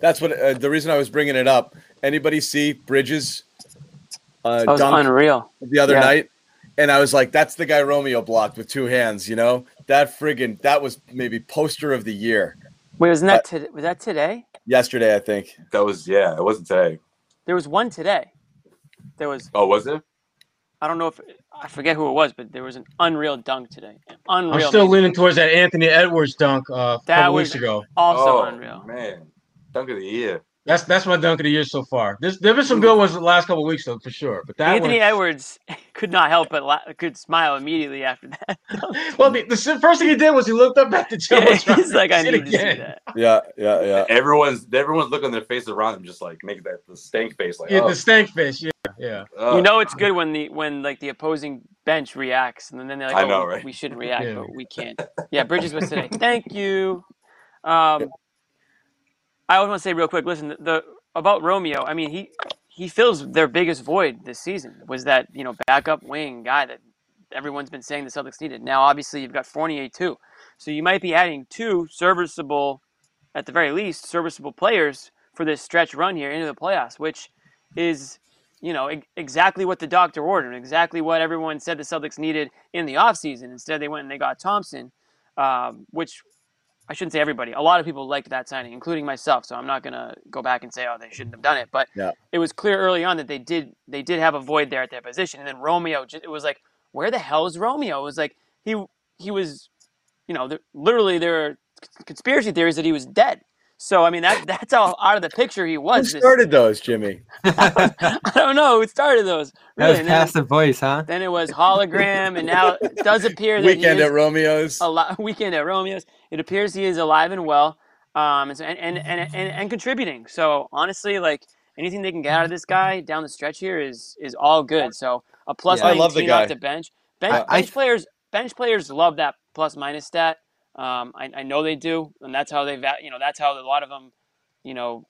[SPEAKER 2] That's what uh, the reason I was bringing it up. Anybody see Bridges? uh,
[SPEAKER 3] That was unreal.
[SPEAKER 2] the other
[SPEAKER 3] Yeah.
[SPEAKER 2] night, and I was like, "That's the guy Romeo blocked with two hands." You know that friggin' that was maybe poster of the year
[SPEAKER 3] Wait, wasn't that today? Was that today?
[SPEAKER 2] yesterday. I think
[SPEAKER 6] That was yeah. It wasn't today.
[SPEAKER 3] There was one today. There was.
[SPEAKER 6] Oh, was it?
[SPEAKER 3] I don't know if I forget who it was, but there was an unreal dunk today. Unreal.
[SPEAKER 4] I'm still
[SPEAKER 3] man.
[SPEAKER 4] leaning towards that Anthony Edwards dunk uh, a couple
[SPEAKER 3] was
[SPEAKER 4] weeks ago.
[SPEAKER 3] Also
[SPEAKER 6] oh,
[SPEAKER 3] unreal.
[SPEAKER 6] man, dunk of the year.
[SPEAKER 4] That's that's my dunk of the year so far. There's there been some good ones the last couple weeks though, for sure. But that
[SPEAKER 3] Anthony
[SPEAKER 4] one,
[SPEAKER 3] Edwards [laughs] could not help but la- could smile immediately after that. [laughs] [laughs]
[SPEAKER 4] well, the, the first thing he did was he looked up at the
[SPEAKER 3] Yeah, [laughs] he's like, I
[SPEAKER 4] See it
[SPEAKER 3] need to see
[SPEAKER 4] again.
[SPEAKER 3] that.
[SPEAKER 2] yeah, yeah, yeah.
[SPEAKER 6] Everyone's everyone's looking their faces around them, just like making that the stank face, like
[SPEAKER 4] Yeah,
[SPEAKER 6] oh,
[SPEAKER 4] the stank face. Yeah, yeah.
[SPEAKER 6] oh.
[SPEAKER 3] You know it's good when the when like the opposing bench reacts, and then they're like,
[SPEAKER 6] I
[SPEAKER 3] "Oh,
[SPEAKER 6] know,
[SPEAKER 3] we-
[SPEAKER 6] right?
[SPEAKER 3] we shouldn't react,
[SPEAKER 4] Yeah.
[SPEAKER 3] but we can't." Yeah, Bridges was today. Thank you. Um, I always want to say real quick. Listen, the, the about Romeo. I mean, he he fills their biggest void this season. Was that you know backup wing guy that everyone's been saying the Celtics needed. Now, obviously, you've got Fournier too, so you might be adding two serviceable, at the very least, serviceable players for this stretch run here into the playoffs, which is you know ex- exactly what the doctor ordered, exactly what everyone said the Celtics needed in the offseason. Instead, they went and they got Thompson, um, which I shouldn't say everybody. A lot of people liked that signing, including myself. So I'm not gonna go back and say, oh, they shouldn't have done it. But
[SPEAKER 2] Yeah.
[SPEAKER 3] it was clear early on that they did they did have a void there at their position. And then Romeo, it was like, where the hell is Romeo? It was like he he was, you know, there, literally there are conspiracy theories that he was dead. So I mean that that's how out of the picture he
[SPEAKER 2] Who
[SPEAKER 3] was. this-
[SPEAKER 2] started those, Jimmy? [laughs] [laughs]
[SPEAKER 3] I don't know who started those.
[SPEAKER 5] That
[SPEAKER 3] Really,
[SPEAKER 5] was
[SPEAKER 3] and then,
[SPEAKER 5] passive voice, huh?
[SPEAKER 3] then it was hologram, and now it does appear that
[SPEAKER 2] Weekend
[SPEAKER 3] he is
[SPEAKER 2] at Romeo's.
[SPEAKER 3] a lot, [laughs] weekend at Romeo's. It appears he is alive and well, um, and, so- and, and, and, and, and contributing. So honestly, like anything they can get out of this guy down the stretch here is is all good. So a plus
[SPEAKER 5] Yeah. I
[SPEAKER 2] love the
[SPEAKER 3] 19
[SPEAKER 2] guy.
[SPEAKER 3] off the bench. Bench,
[SPEAKER 5] I- I-
[SPEAKER 3] players bench players love that plus minus stat. Um, I, I know they do, and that's how they va- you know that's how a lot of them, you know,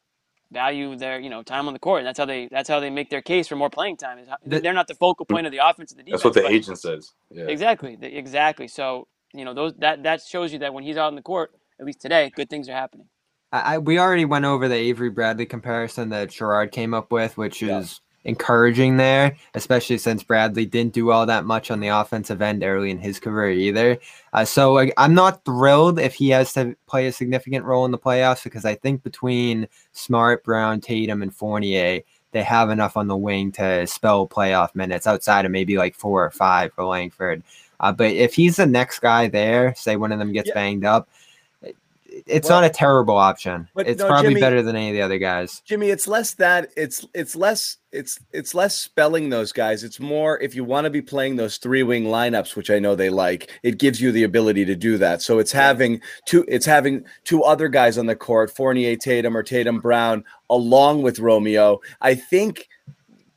[SPEAKER 3] value their you know time on the court. And that's how they that's how they make their case for more playing time. Is how,
[SPEAKER 5] The-
[SPEAKER 3] they're not the focal point of the offense or the defense.
[SPEAKER 6] That's what the agent says. Yeah.
[SPEAKER 3] Exactly. Exactly. So you know those that that shows you that when he's out on the court, at least today, good things are happening.
[SPEAKER 5] I, I we already went over the Avery Bradley comparison that Sherrod came up with, which
[SPEAKER 2] Yeah.
[SPEAKER 5] is encouraging there, especially since Bradley didn't do all that much on the offensive end early in his career either. Uh, so like, I'm not thrilled if he has to play a significant role in the playoffs because I think between Smart, Brown, Tatum, and Fournier, they have enough on the wing to spell playoff minutes outside of maybe like four or five for Langford. Uh, but if he's the next guy there, say one of them gets
[SPEAKER 2] Yeah.
[SPEAKER 5] banged up, it's
[SPEAKER 2] Well-
[SPEAKER 5] not a terrible option. It's
[SPEAKER 2] no,
[SPEAKER 5] probably
[SPEAKER 2] Jimmy-
[SPEAKER 5] better than any of the other guys.
[SPEAKER 2] Jimmy, it's less that it's it's less it's it's less spelling those guys. It's more if you want to be playing those three wing lineups, which I know they like. It gives you the ability to do that. So it's having two it's having two other guys on the court, Fournier, Tatum, or Tatum Brown, along with Romeo. I think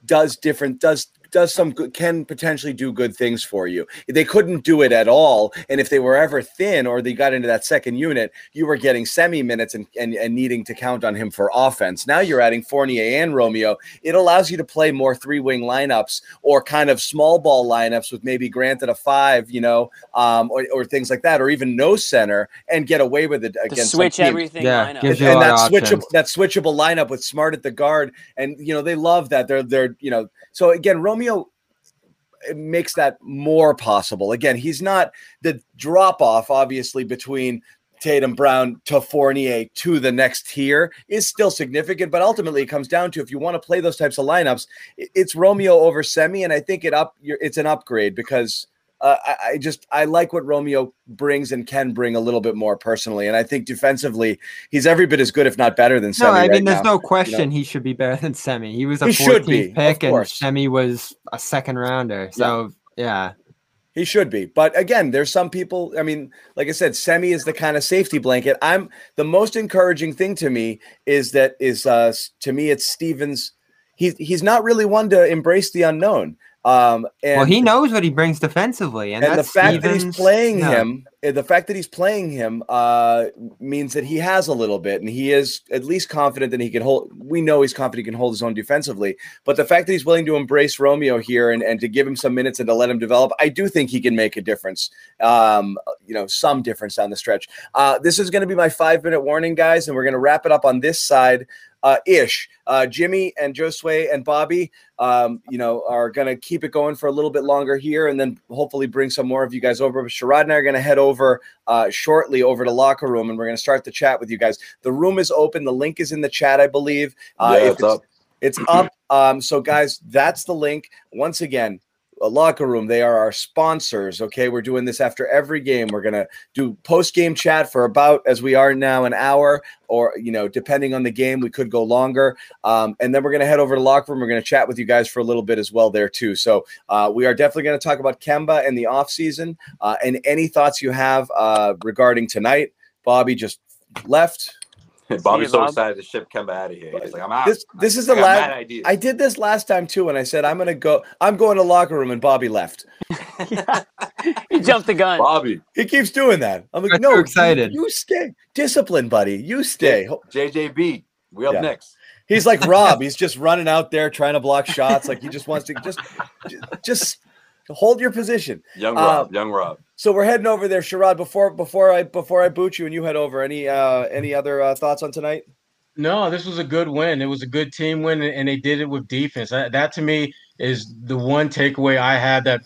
[SPEAKER 2] does different does does some good can potentially do good things for you. They couldn't do it at all. And if they were ever thin or they got into that second unit, you were getting semi minutes and, and, and needing to count on him for offense. Now you're adding Fournier and Romeo. It allows you to play more three wing lineups or kind of small ball lineups with maybe granted a five, you know, um, or, or things like that, or even no center and get away with it
[SPEAKER 3] To
[SPEAKER 2] against
[SPEAKER 3] switch
[SPEAKER 2] teams
[SPEAKER 3] everything
[SPEAKER 5] Yeah,
[SPEAKER 3] lineup.
[SPEAKER 5] gives you
[SPEAKER 2] and that switchable that switchable lineup with Smart at the guard, and you know they love that. They're they're you know so again Romeo it makes that more possible. Again, he's not the drop off obviously between Tatum Brown to Fournier to the next tier is still significant, but ultimately it comes down to if you want to play those types of lineups, it's Romeo over Semi, and I think it up it's an upgrade because. Uh, I, I just I like what Romeo brings and can bring a little bit more personally, and I think defensively he's every bit as good, if not better than Semi. No.
[SPEAKER 5] I mean,
[SPEAKER 2] right
[SPEAKER 5] there's
[SPEAKER 2] now.
[SPEAKER 5] no question he should be better than Semi. He was a
[SPEAKER 2] He should
[SPEAKER 5] 14th
[SPEAKER 2] be,
[SPEAKER 5] pick, and. Semi was a second rounder. So yeah,
[SPEAKER 2] He should be. But again, there's some people, I mean, like I said, Semi is the kind of safety blanket. I'm the most encouraging thing to me is that is uh to me it's Stevens. He's he's not really one to embrace the unknown. Um and
[SPEAKER 5] well, he knows what he brings defensively, and,
[SPEAKER 2] and the
[SPEAKER 5] that's
[SPEAKER 2] fact that he's playing
[SPEAKER 5] no.
[SPEAKER 2] him uh, the fact that he's playing him uh means that he has a little bit and he is at least confident that he can hold we know he's confident he can hold his own defensively but the fact that he's willing to embrace romeo here and, and to give him some minutes and to let him develop i do think he can make a difference um you know some difference down the stretch uh this is going to be my five minute warning guys and we're going to wrap it up on this side uh, ish. Uh, Jimmy and Josue and Bobby, um, you know, are going to keep it going for a little bit longer here, and then hopefully bring some more of you guys over. But Sherrod and I are going to head over uh, shortly over to locker room, and we're going to start the chat with you guys. The room is open. The link is in the chat, I believe. Uh,
[SPEAKER 6] Yeah,
[SPEAKER 2] if
[SPEAKER 6] it's up.
[SPEAKER 2] It's up. Um, so, guys, that's the link. Once again, a locker room. They are our sponsors. Okay, we're doing this after every game. We're gonna do post game chat for about as we are now an hour, or you know, depending on the game, we could go longer. Um, and then we're gonna head over to locker room. We're gonna chat with you guys for a little bit as well there too. So uh, we are definitely gonna talk about Kemba and the off season uh, and any thoughts you have uh, regarding tonight. Bobby just left. [laughs]
[SPEAKER 6] Bobby's so
[SPEAKER 3] Bob.
[SPEAKER 6] excited the ship Kemba out of here. He's like, I'm out.
[SPEAKER 2] This this is the
[SPEAKER 6] I got
[SPEAKER 2] last.
[SPEAKER 6] mad ideas.
[SPEAKER 2] I did this last time too, and I said I'm gonna go. I'm going to locker room, and Bobby left. [laughs]
[SPEAKER 3] He jumped the gun.
[SPEAKER 6] Bobby,
[SPEAKER 2] He keeps doing that. I'm like,
[SPEAKER 5] Got
[SPEAKER 2] no,
[SPEAKER 5] too excited.
[SPEAKER 2] You, you stay. Discipline, buddy. You stay.
[SPEAKER 6] JJB, we up
[SPEAKER 2] Yeah.
[SPEAKER 6] next.
[SPEAKER 2] He's like [laughs] Rob. He's just running out there trying to block shots. Like he just wants to just just hold your position.
[SPEAKER 6] Young
[SPEAKER 2] Uh,
[SPEAKER 6] Rob, young Rob.
[SPEAKER 2] So we're heading over there, Sherrod. Before before I before I boot you and you head over. Any uh any other uh, thoughts on tonight?
[SPEAKER 4] No, this was a good win. It was a good team win, and they did it with defense. That, that to me is the one takeaway I had that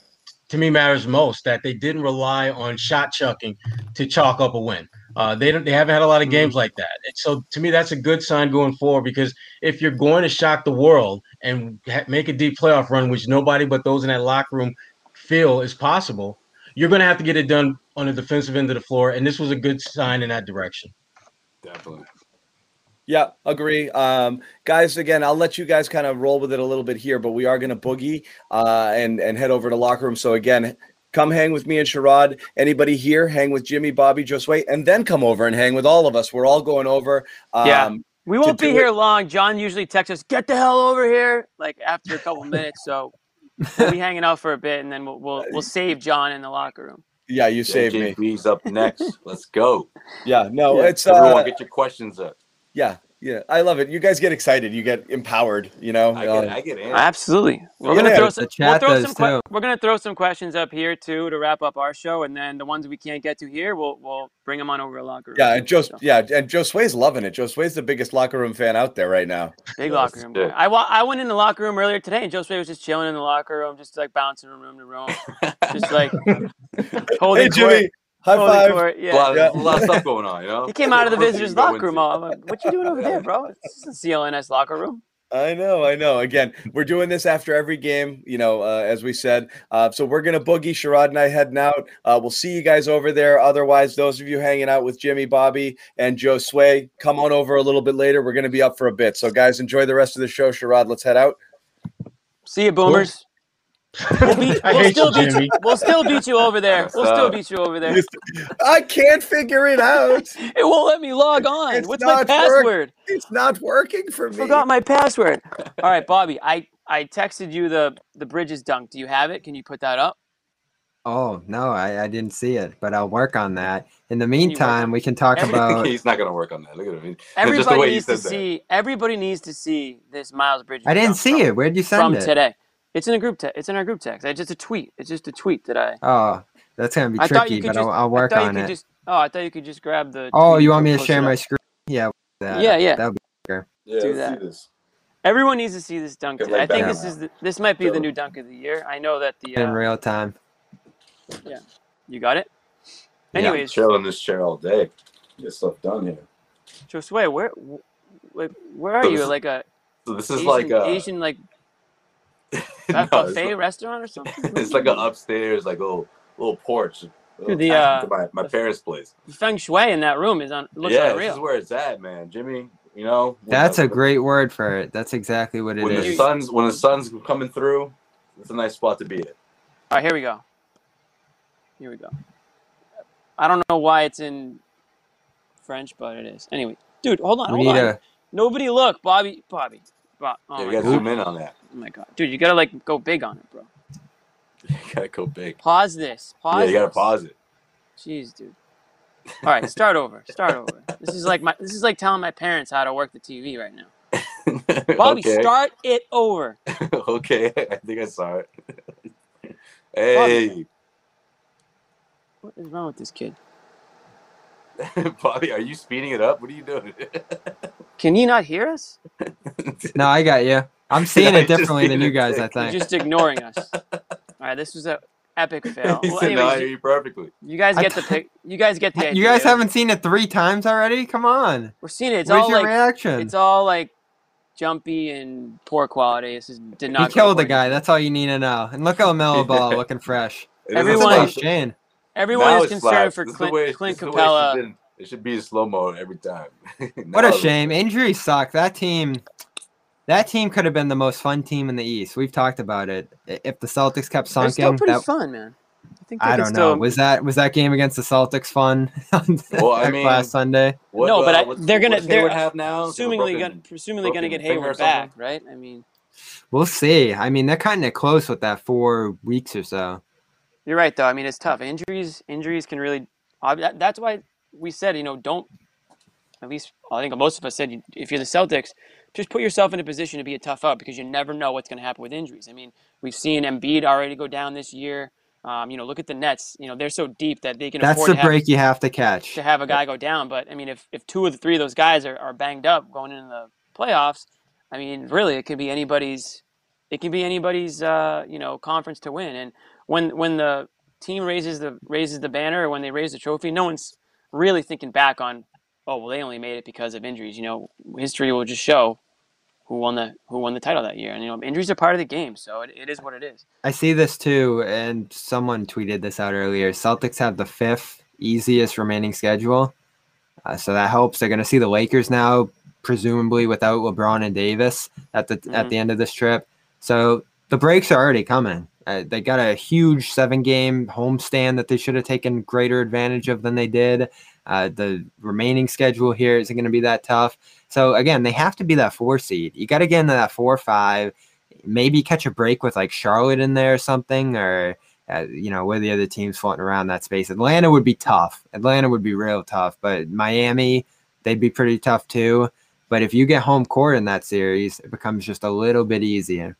[SPEAKER 4] to me matters most. That they didn't rely on shot chucking to chalk up a win. Uh, they don't. They haven't had a lot of games like that. And so to me, that's a good sign going forward because if you're going to shock the world and ha- make a deep playoff run, which nobody but those in that locker room feel is possible, you're going to have to get it done on the defensive end of the floor. And this was a good sign in that direction.
[SPEAKER 6] Definitely.
[SPEAKER 2] Yeah, agree. Um, guys, again, I'll let you guys kind of roll with it a little bit here, but we are going to boogie uh, and and head over to locker room. So again, come hang with me and Sherrod. Anybody here, hang with Jimmy, Bobby, Josue, and then come over and hang with all of us. We're all going over. Um,
[SPEAKER 3] Yeah. We won't be here
[SPEAKER 2] it-
[SPEAKER 3] long. John usually texts us, "Get the hell over here!" Like after a couple [laughs] minutes. So we'll be [laughs] hanging out for a bit, and then we'll we'll, we'll save John in the locker room.
[SPEAKER 2] Yeah, you saved me.
[SPEAKER 6] JJB's up next. Let's go.
[SPEAKER 2] Yeah, no,
[SPEAKER 6] Yeah,
[SPEAKER 2] it's
[SPEAKER 6] everyone
[SPEAKER 2] uh,
[SPEAKER 6] get your questions up.
[SPEAKER 2] yeah, yeah. I love it. You guys get excited. You get empowered. You know.
[SPEAKER 6] I get, um, I get in.
[SPEAKER 3] Absolutely. We're
[SPEAKER 2] Yeah,
[SPEAKER 3] gonna
[SPEAKER 2] yeah.
[SPEAKER 3] throw
[SPEAKER 5] The
[SPEAKER 3] some. We'll
[SPEAKER 5] chat
[SPEAKER 3] throw
[SPEAKER 5] does
[SPEAKER 3] some. Que-
[SPEAKER 5] too.
[SPEAKER 3] we're gonna throw some questions up here too to wrap up our show, and then the ones we can't get to here, we'll we'll bring them on over to locker room.
[SPEAKER 2] yeah, and Joe,
[SPEAKER 3] So,
[SPEAKER 2] yeah, and Joe Sway's loving it. Joe Sway's the biggest locker room fan out there right now.
[SPEAKER 3] big
[SPEAKER 6] Yeah,
[SPEAKER 3] locker room.
[SPEAKER 6] good.
[SPEAKER 3] guy. I wa- I went in the locker room earlier today, and Joe Sway was just chilling in the locker room, just like bouncing from room to room, just like [laughs] holding
[SPEAKER 2] Hey, Jimmy,
[SPEAKER 3] court.
[SPEAKER 2] High
[SPEAKER 3] holding
[SPEAKER 2] five.
[SPEAKER 3] court,
[SPEAKER 6] a,
[SPEAKER 3] Yeah.
[SPEAKER 6] lot of,
[SPEAKER 2] Yeah.
[SPEAKER 6] a lot of stuff [laughs] going on, you know.
[SPEAKER 3] He came out of the visitors' locker room. all- I'm like, what you doing over there, bro? [laughs] This isn't CLNS locker room.
[SPEAKER 2] I know, I know. Again, we're doing this after every game, you know, uh, as we said. Uh, so we're going to boogie. Sherrod and I heading out. Uh, we'll see you guys over there. Otherwise, those of you hanging out with Jimmy, Bobby, and Joe Sway, come on over a little bit later. We're going to be up for a bit. So, guys, enjoy the rest of the show. Sherrod, let's head out.
[SPEAKER 3] See you, boomers. We'll, beat, [laughs] we'll still
[SPEAKER 4] you,
[SPEAKER 3] beat you. We'll still beat you over there. We'll still beat you over there.
[SPEAKER 2] I can't figure it out. [laughs]
[SPEAKER 3] It won't let me log on.
[SPEAKER 2] It's
[SPEAKER 3] What's my
[SPEAKER 2] not work-
[SPEAKER 3] password?
[SPEAKER 2] It's not working for me.
[SPEAKER 3] Forgot my password. All right, Bobby. I I texted you the the Bridges dunk. Do you have it? Can you put that up?
[SPEAKER 5] Oh no, I, I didn't see it, but I'll work on that. In the meantime,
[SPEAKER 3] on-
[SPEAKER 5] we can talk
[SPEAKER 3] Every-
[SPEAKER 5] about. [laughs]
[SPEAKER 6] He's not gonna work on that. Look at him. Just the
[SPEAKER 3] Everybody
[SPEAKER 6] way he
[SPEAKER 3] needs to
[SPEAKER 6] says that.
[SPEAKER 3] see. Everybody needs to see this Miles Bridges.
[SPEAKER 5] I didn't see
[SPEAKER 3] from,
[SPEAKER 5] it. Where'd you
[SPEAKER 3] from
[SPEAKER 5] send it?
[SPEAKER 3] today. It's in a group text. It's in our group text. It's just a tweet. It's just a tweet that I.
[SPEAKER 5] Oh, that's gonna be
[SPEAKER 3] I thought you
[SPEAKER 5] tricky,
[SPEAKER 3] could
[SPEAKER 5] but
[SPEAKER 3] just.
[SPEAKER 5] I'll, I'll work
[SPEAKER 3] I
[SPEAKER 5] on it.
[SPEAKER 3] Just, oh, I thought you could just grab the.
[SPEAKER 5] Oh, you want me to share my screen? Yeah. that-
[SPEAKER 3] Yeah, yeah.
[SPEAKER 5] That'll be bigger.
[SPEAKER 6] Yeah,
[SPEAKER 3] Do that.
[SPEAKER 6] see this.
[SPEAKER 3] Everyone needs to see this dunk.
[SPEAKER 6] Get
[SPEAKER 3] today. I think this is the, this might be the new dunk of the year. I know that the.
[SPEAKER 5] in
[SPEAKER 3] Uh,
[SPEAKER 5] real time.
[SPEAKER 3] Yeah, you got it.
[SPEAKER 5] Yeah.
[SPEAKER 3] Anyways,
[SPEAKER 6] Chill in this chair all day. Get stuff done here.
[SPEAKER 3] Josue, where, wh- like, where are
[SPEAKER 6] So
[SPEAKER 3] you?
[SPEAKER 6] this is-
[SPEAKER 3] Like a
[SPEAKER 6] So this is
[SPEAKER 3] Asian,
[SPEAKER 6] like a
[SPEAKER 3] Asian like [laughs]
[SPEAKER 6] no,
[SPEAKER 3] bu-
[SPEAKER 6] it's
[SPEAKER 3] buffet
[SPEAKER 6] like-
[SPEAKER 3] restaurant or something? [laughs]
[SPEAKER 6] it's like an upstairs, like little little porch. little
[SPEAKER 3] the, uh,
[SPEAKER 6] my, my
[SPEAKER 3] the-
[SPEAKER 6] parents' place.
[SPEAKER 3] Feng shui in that room is on looks
[SPEAKER 6] yeah, this is where it's at, man. Jimmy, you know
[SPEAKER 5] That's
[SPEAKER 6] the-
[SPEAKER 5] a great word for it. That's exactly what it
[SPEAKER 6] when the sun's when the sun's coming through. It's a nice spot to be at.
[SPEAKER 3] All right, here we go. Here we go. I don't know why it's in French, but it is. Anyway, dude, hold on,
[SPEAKER 5] We
[SPEAKER 3] hold
[SPEAKER 5] need
[SPEAKER 3] on.
[SPEAKER 5] a.
[SPEAKER 3] Nobody look, Bobby, Bobby, Bob. Oh,
[SPEAKER 6] Yeah, you gotta
[SPEAKER 3] God.
[SPEAKER 6] zoom in on that.
[SPEAKER 3] oh my god, dude, you gotta like go big on it, bro.
[SPEAKER 6] You [laughs] gotta go big.
[SPEAKER 3] Pause this. Pause.
[SPEAKER 6] yeah, you gotta
[SPEAKER 3] this.
[SPEAKER 6] pause it.
[SPEAKER 3] Jeez, dude. All right, start over. Start over. This is like my. This is like telling my parents how to work the TV right now. [laughs] Bobby,
[SPEAKER 6] okay.
[SPEAKER 3] start it over. [laughs]
[SPEAKER 6] okay, I think I saw it. hey,
[SPEAKER 3] What is wrong with this kid? [laughs]
[SPEAKER 6] Bobby, are you speeding it up? What are you doing? [laughs]
[SPEAKER 3] Can you not hear us?
[SPEAKER 5] No, I got you. I'm [laughs] seeing
[SPEAKER 6] Yeah,
[SPEAKER 5] it differently than you
[SPEAKER 6] a
[SPEAKER 5] guys. I think.
[SPEAKER 3] You're just ignoring us. All right, this was a epic fail.
[SPEAKER 6] he
[SPEAKER 3] Well,
[SPEAKER 6] said, "No, I hear
[SPEAKER 3] you,
[SPEAKER 6] you perfectly."
[SPEAKER 3] you guys get the
[SPEAKER 5] t-
[SPEAKER 3] pic. You guys get the idea.
[SPEAKER 5] You guys haven't seen it three times already? Come on.
[SPEAKER 3] We're seeing it. It's
[SPEAKER 5] Where's
[SPEAKER 3] all
[SPEAKER 5] your
[SPEAKER 3] like
[SPEAKER 5] reaction?
[SPEAKER 3] it's all like jumpy and poor quality. This is, did not. go
[SPEAKER 5] killed the guy. That's all you need to know. And look at LaMelo Ball looking fresh.
[SPEAKER 3] Everyone-
[SPEAKER 6] slap.
[SPEAKER 5] Nice Shane.
[SPEAKER 3] Everyone
[SPEAKER 6] Now
[SPEAKER 3] is concerned
[SPEAKER 6] slaps.
[SPEAKER 3] for
[SPEAKER 6] This
[SPEAKER 3] Clint,
[SPEAKER 6] way-
[SPEAKER 3] Clint
[SPEAKER 6] this is the way it should Capela. It should be in slow mo every time. [laughs]
[SPEAKER 5] What a shame. Injuries suck. That team that team could have been the most fun team in the East. We've talked about it. If the Celtics kept
[SPEAKER 3] They're still pretty
[SPEAKER 5] that,
[SPEAKER 3] fun, man. I think
[SPEAKER 5] I don't
[SPEAKER 3] still,
[SPEAKER 5] know. Was that was that game against the Celtics fun [laughs]
[SPEAKER 6] Well, I mean,
[SPEAKER 5] last Sunday?
[SPEAKER 6] What,
[SPEAKER 3] No, but
[SPEAKER 6] uh,
[SPEAKER 3] I-
[SPEAKER 6] what's-
[SPEAKER 3] they're gonna- they're
[SPEAKER 6] have now?
[SPEAKER 3] presumably
[SPEAKER 6] Broken-
[SPEAKER 3] gonna presumably gonna get
[SPEAKER 6] broken finger or
[SPEAKER 3] Hayward back, right? I mean,
[SPEAKER 5] We'll see. I mean, they're kind of close with that four weeks or so.
[SPEAKER 3] You're right though. I mean, it's tough. Injuries injuries can really. That's why we said you know don't. At least I think most of us said if you're the Celtics, just put yourself in a position to be a tough out because you never know what's going to happen with injuries. I mean, we've seen Embiid already go down this year. Um, you know, look at the Nets. You know, they're so deep that they can
[SPEAKER 5] That's
[SPEAKER 3] afford
[SPEAKER 5] the
[SPEAKER 3] to have,
[SPEAKER 5] break you have to catch.
[SPEAKER 3] to have a guy go down. But I mean, if, if two of the three of those guys are, are banged up going into the playoffs, I mean, really, it could be anybody's. It can be anybody's, uh, you know, conference to win. And when when the team raises the raises the banner or when they raise the trophy, no one's really thinking back on, oh well, they only made it because of injuries. You know, history will just show who won the who won the title that year. And you know, injuries are part of the game, so it, it is what it is.
[SPEAKER 5] I see this too, and someone tweeted this out earlier. Celtics have the fifth easiest remaining schedule, uh, so that helps. They're going to see the Lakers now, presumably without LeBron and Davis at the at
[SPEAKER 3] Mhm.
[SPEAKER 5] the end of this trip. So the breaks are already coming. Uh, they got a huge seven-game homestand that they should have taken greater advantage of than they did. Uh, the remaining schedule here isn't going to be that tough. So again, they have to be that four seed. You got to get into that four or five maybe catch a break with like Charlotte in there or something, or uh, you know where the other teams floating around that space. Atlanta would be tough. Atlanta would be real tough, but Miami they'd be pretty tough too. But if you get home court in that series, it becomes just a little bit easier.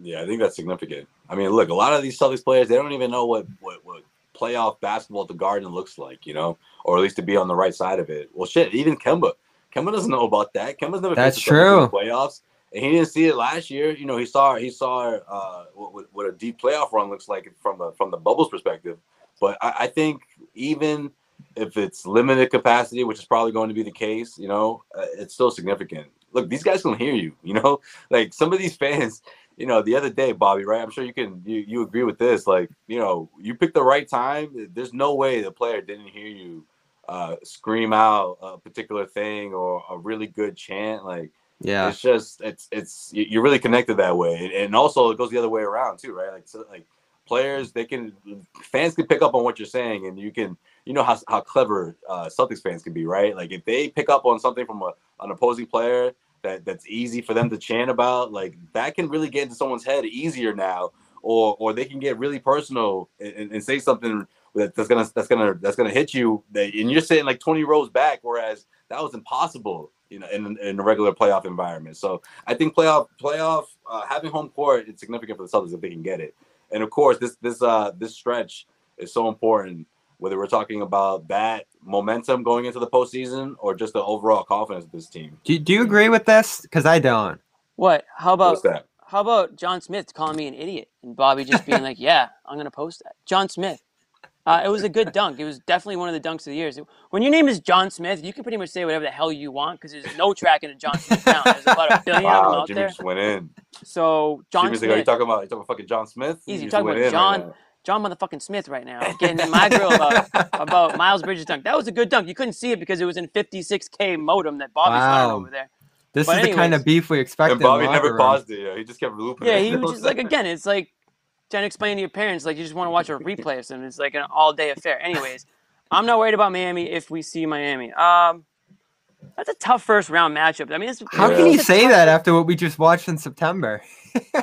[SPEAKER 6] Yeah, I think that's significant. I mean, look, a lot of these Celtics players, they don't even know what what, what playoff basketball at the Garden looks like, you know, or at least to be on the right side of it. Well, shit, even Kemba, Kemba doesn't know about that. Kemba's never
[SPEAKER 5] That's
[SPEAKER 6] faced the Celtics in the
[SPEAKER 5] true.
[SPEAKER 6] playoffs, and he didn't see it last year. You know, he saw he saw uh, what, what a deep playoff run looks like from the from the bubbles perspective. But I, I think even if it's limited capacity, which is probably going to be the case, you know, uh, it's still significant. Look, these guys can hear you. You know, [laughs] like some of these fans. You know, the other day, Bobby, right? I'm sure you can you, you agree with this. Like, you know, you picked the right time. There's no way the player didn't hear you uh, scream out a particular thing or a really good chant. Like,
[SPEAKER 5] Yeah.
[SPEAKER 6] it's just it's it's you- you're really connected that way, and, and also it goes the other way around too, right? Like so, like players, they can fans can pick up on what you're saying, and you can you know how how clever uh, Celtics fans can be, right? Like if they pick up on something from a, an opposing player that that's easy for them to chant about, like that can really get into someone's head easier now, or or they can get really personal and, and, say something that's gonna that's gonna that's gonna hit you, and you're sitting like 20 rows back, whereas that was impossible, you know, in, in a regular playoff environment. So I think playoff playoff uh, having home court is significant for the Celtics if they can get it. And of course, this this uh this stretch is so important. Whether we're talking about that momentum going into the postseason or just the overall confidence of this team.
[SPEAKER 5] Do, do you agree with this? Because I don't.
[SPEAKER 3] What? How about
[SPEAKER 6] What's that?
[SPEAKER 3] how about John Smith calling me an idiot and Bobby just being like, "Yeah, I'm gonna post that." John Smith. Uh, it was a good dunk. It was definitely one of the dunks of the years. When your name is John Smith, you can pretty much say whatever the hell you want because there's no tracking a John Smith down. There's about a [laughs] billion of them out
[SPEAKER 6] Jimmy
[SPEAKER 3] there.
[SPEAKER 6] just went in.
[SPEAKER 3] So John
[SPEAKER 6] Jimmy's like, are you talking about you talking about fucking John Smith?
[SPEAKER 3] easy.
[SPEAKER 6] You
[SPEAKER 3] You're talking about John,
[SPEAKER 6] right now.
[SPEAKER 3] John motherfucking Smith right now, getting in my grill about [laughs] about Miles Bridges dunk. That was a good dunk. You couldn't see it because it was in 56k modem that Bobby's running
[SPEAKER 5] Wow.
[SPEAKER 3] over there.
[SPEAKER 5] This
[SPEAKER 3] But
[SPEAKER 5] is the kind of beef we expect.
[SPEAKER 6] And
[SPEAKER 5] in
[SPEAKER 6] Bobby never
[SPEAKER 5] room.
[SPEAKER 6] paused it. Yeah, he just kept looping.
[SPEAKER 3] Yeah,
[SPEAKER 6] it.
[SPEAKER 3] he was just like again, it's like trying to explain to your parents like you just want to watch a replay of something. It's like an all day affair. Anyways, I'm not worried about Miami if we see Miami. Um, that's a tough first round matchup. I mean, it's
[SPEAKER 5] How
[SPEAKER 6] Yeah.
[SPEAKER 5] can you say that after what we just watched in September? [laughs]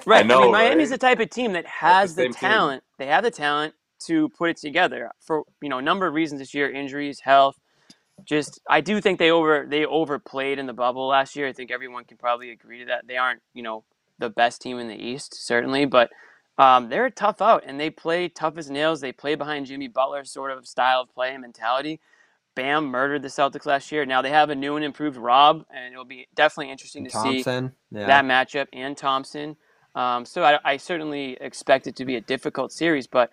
[SPEAKER 3] Right. I,
[SPEAKER 6] know,
[SPEAKER 3] mean, Miami's
[SPEAKER 6] right?
[SPEAKER 3] the type of team that has the,
[SPEAKER 6] talent. team.
[SPEAKER 3] They have the talent to put it together for you know a number of reasons this year: injuries, health. Just, I do think they over they overplayed in the bubble last year. I think everyone can probably agree to that. They aren't you know the best team in the East certainly, but um, they're a tough out and they play tough as nails. They play behind Jimmy Butler sort of style of play and mentality. Bam murdered the Celtics last year. Now they have a new and improved Rob, and it'll be definitely interesting to
[SPEAKER 5] Thompson,
[SPEAKER 3] see
[SPEAKER 5] yeah.
[SPEAKER 3] that matchup and Thompson. Um, so I, I certainly expect it to be a difficult series, but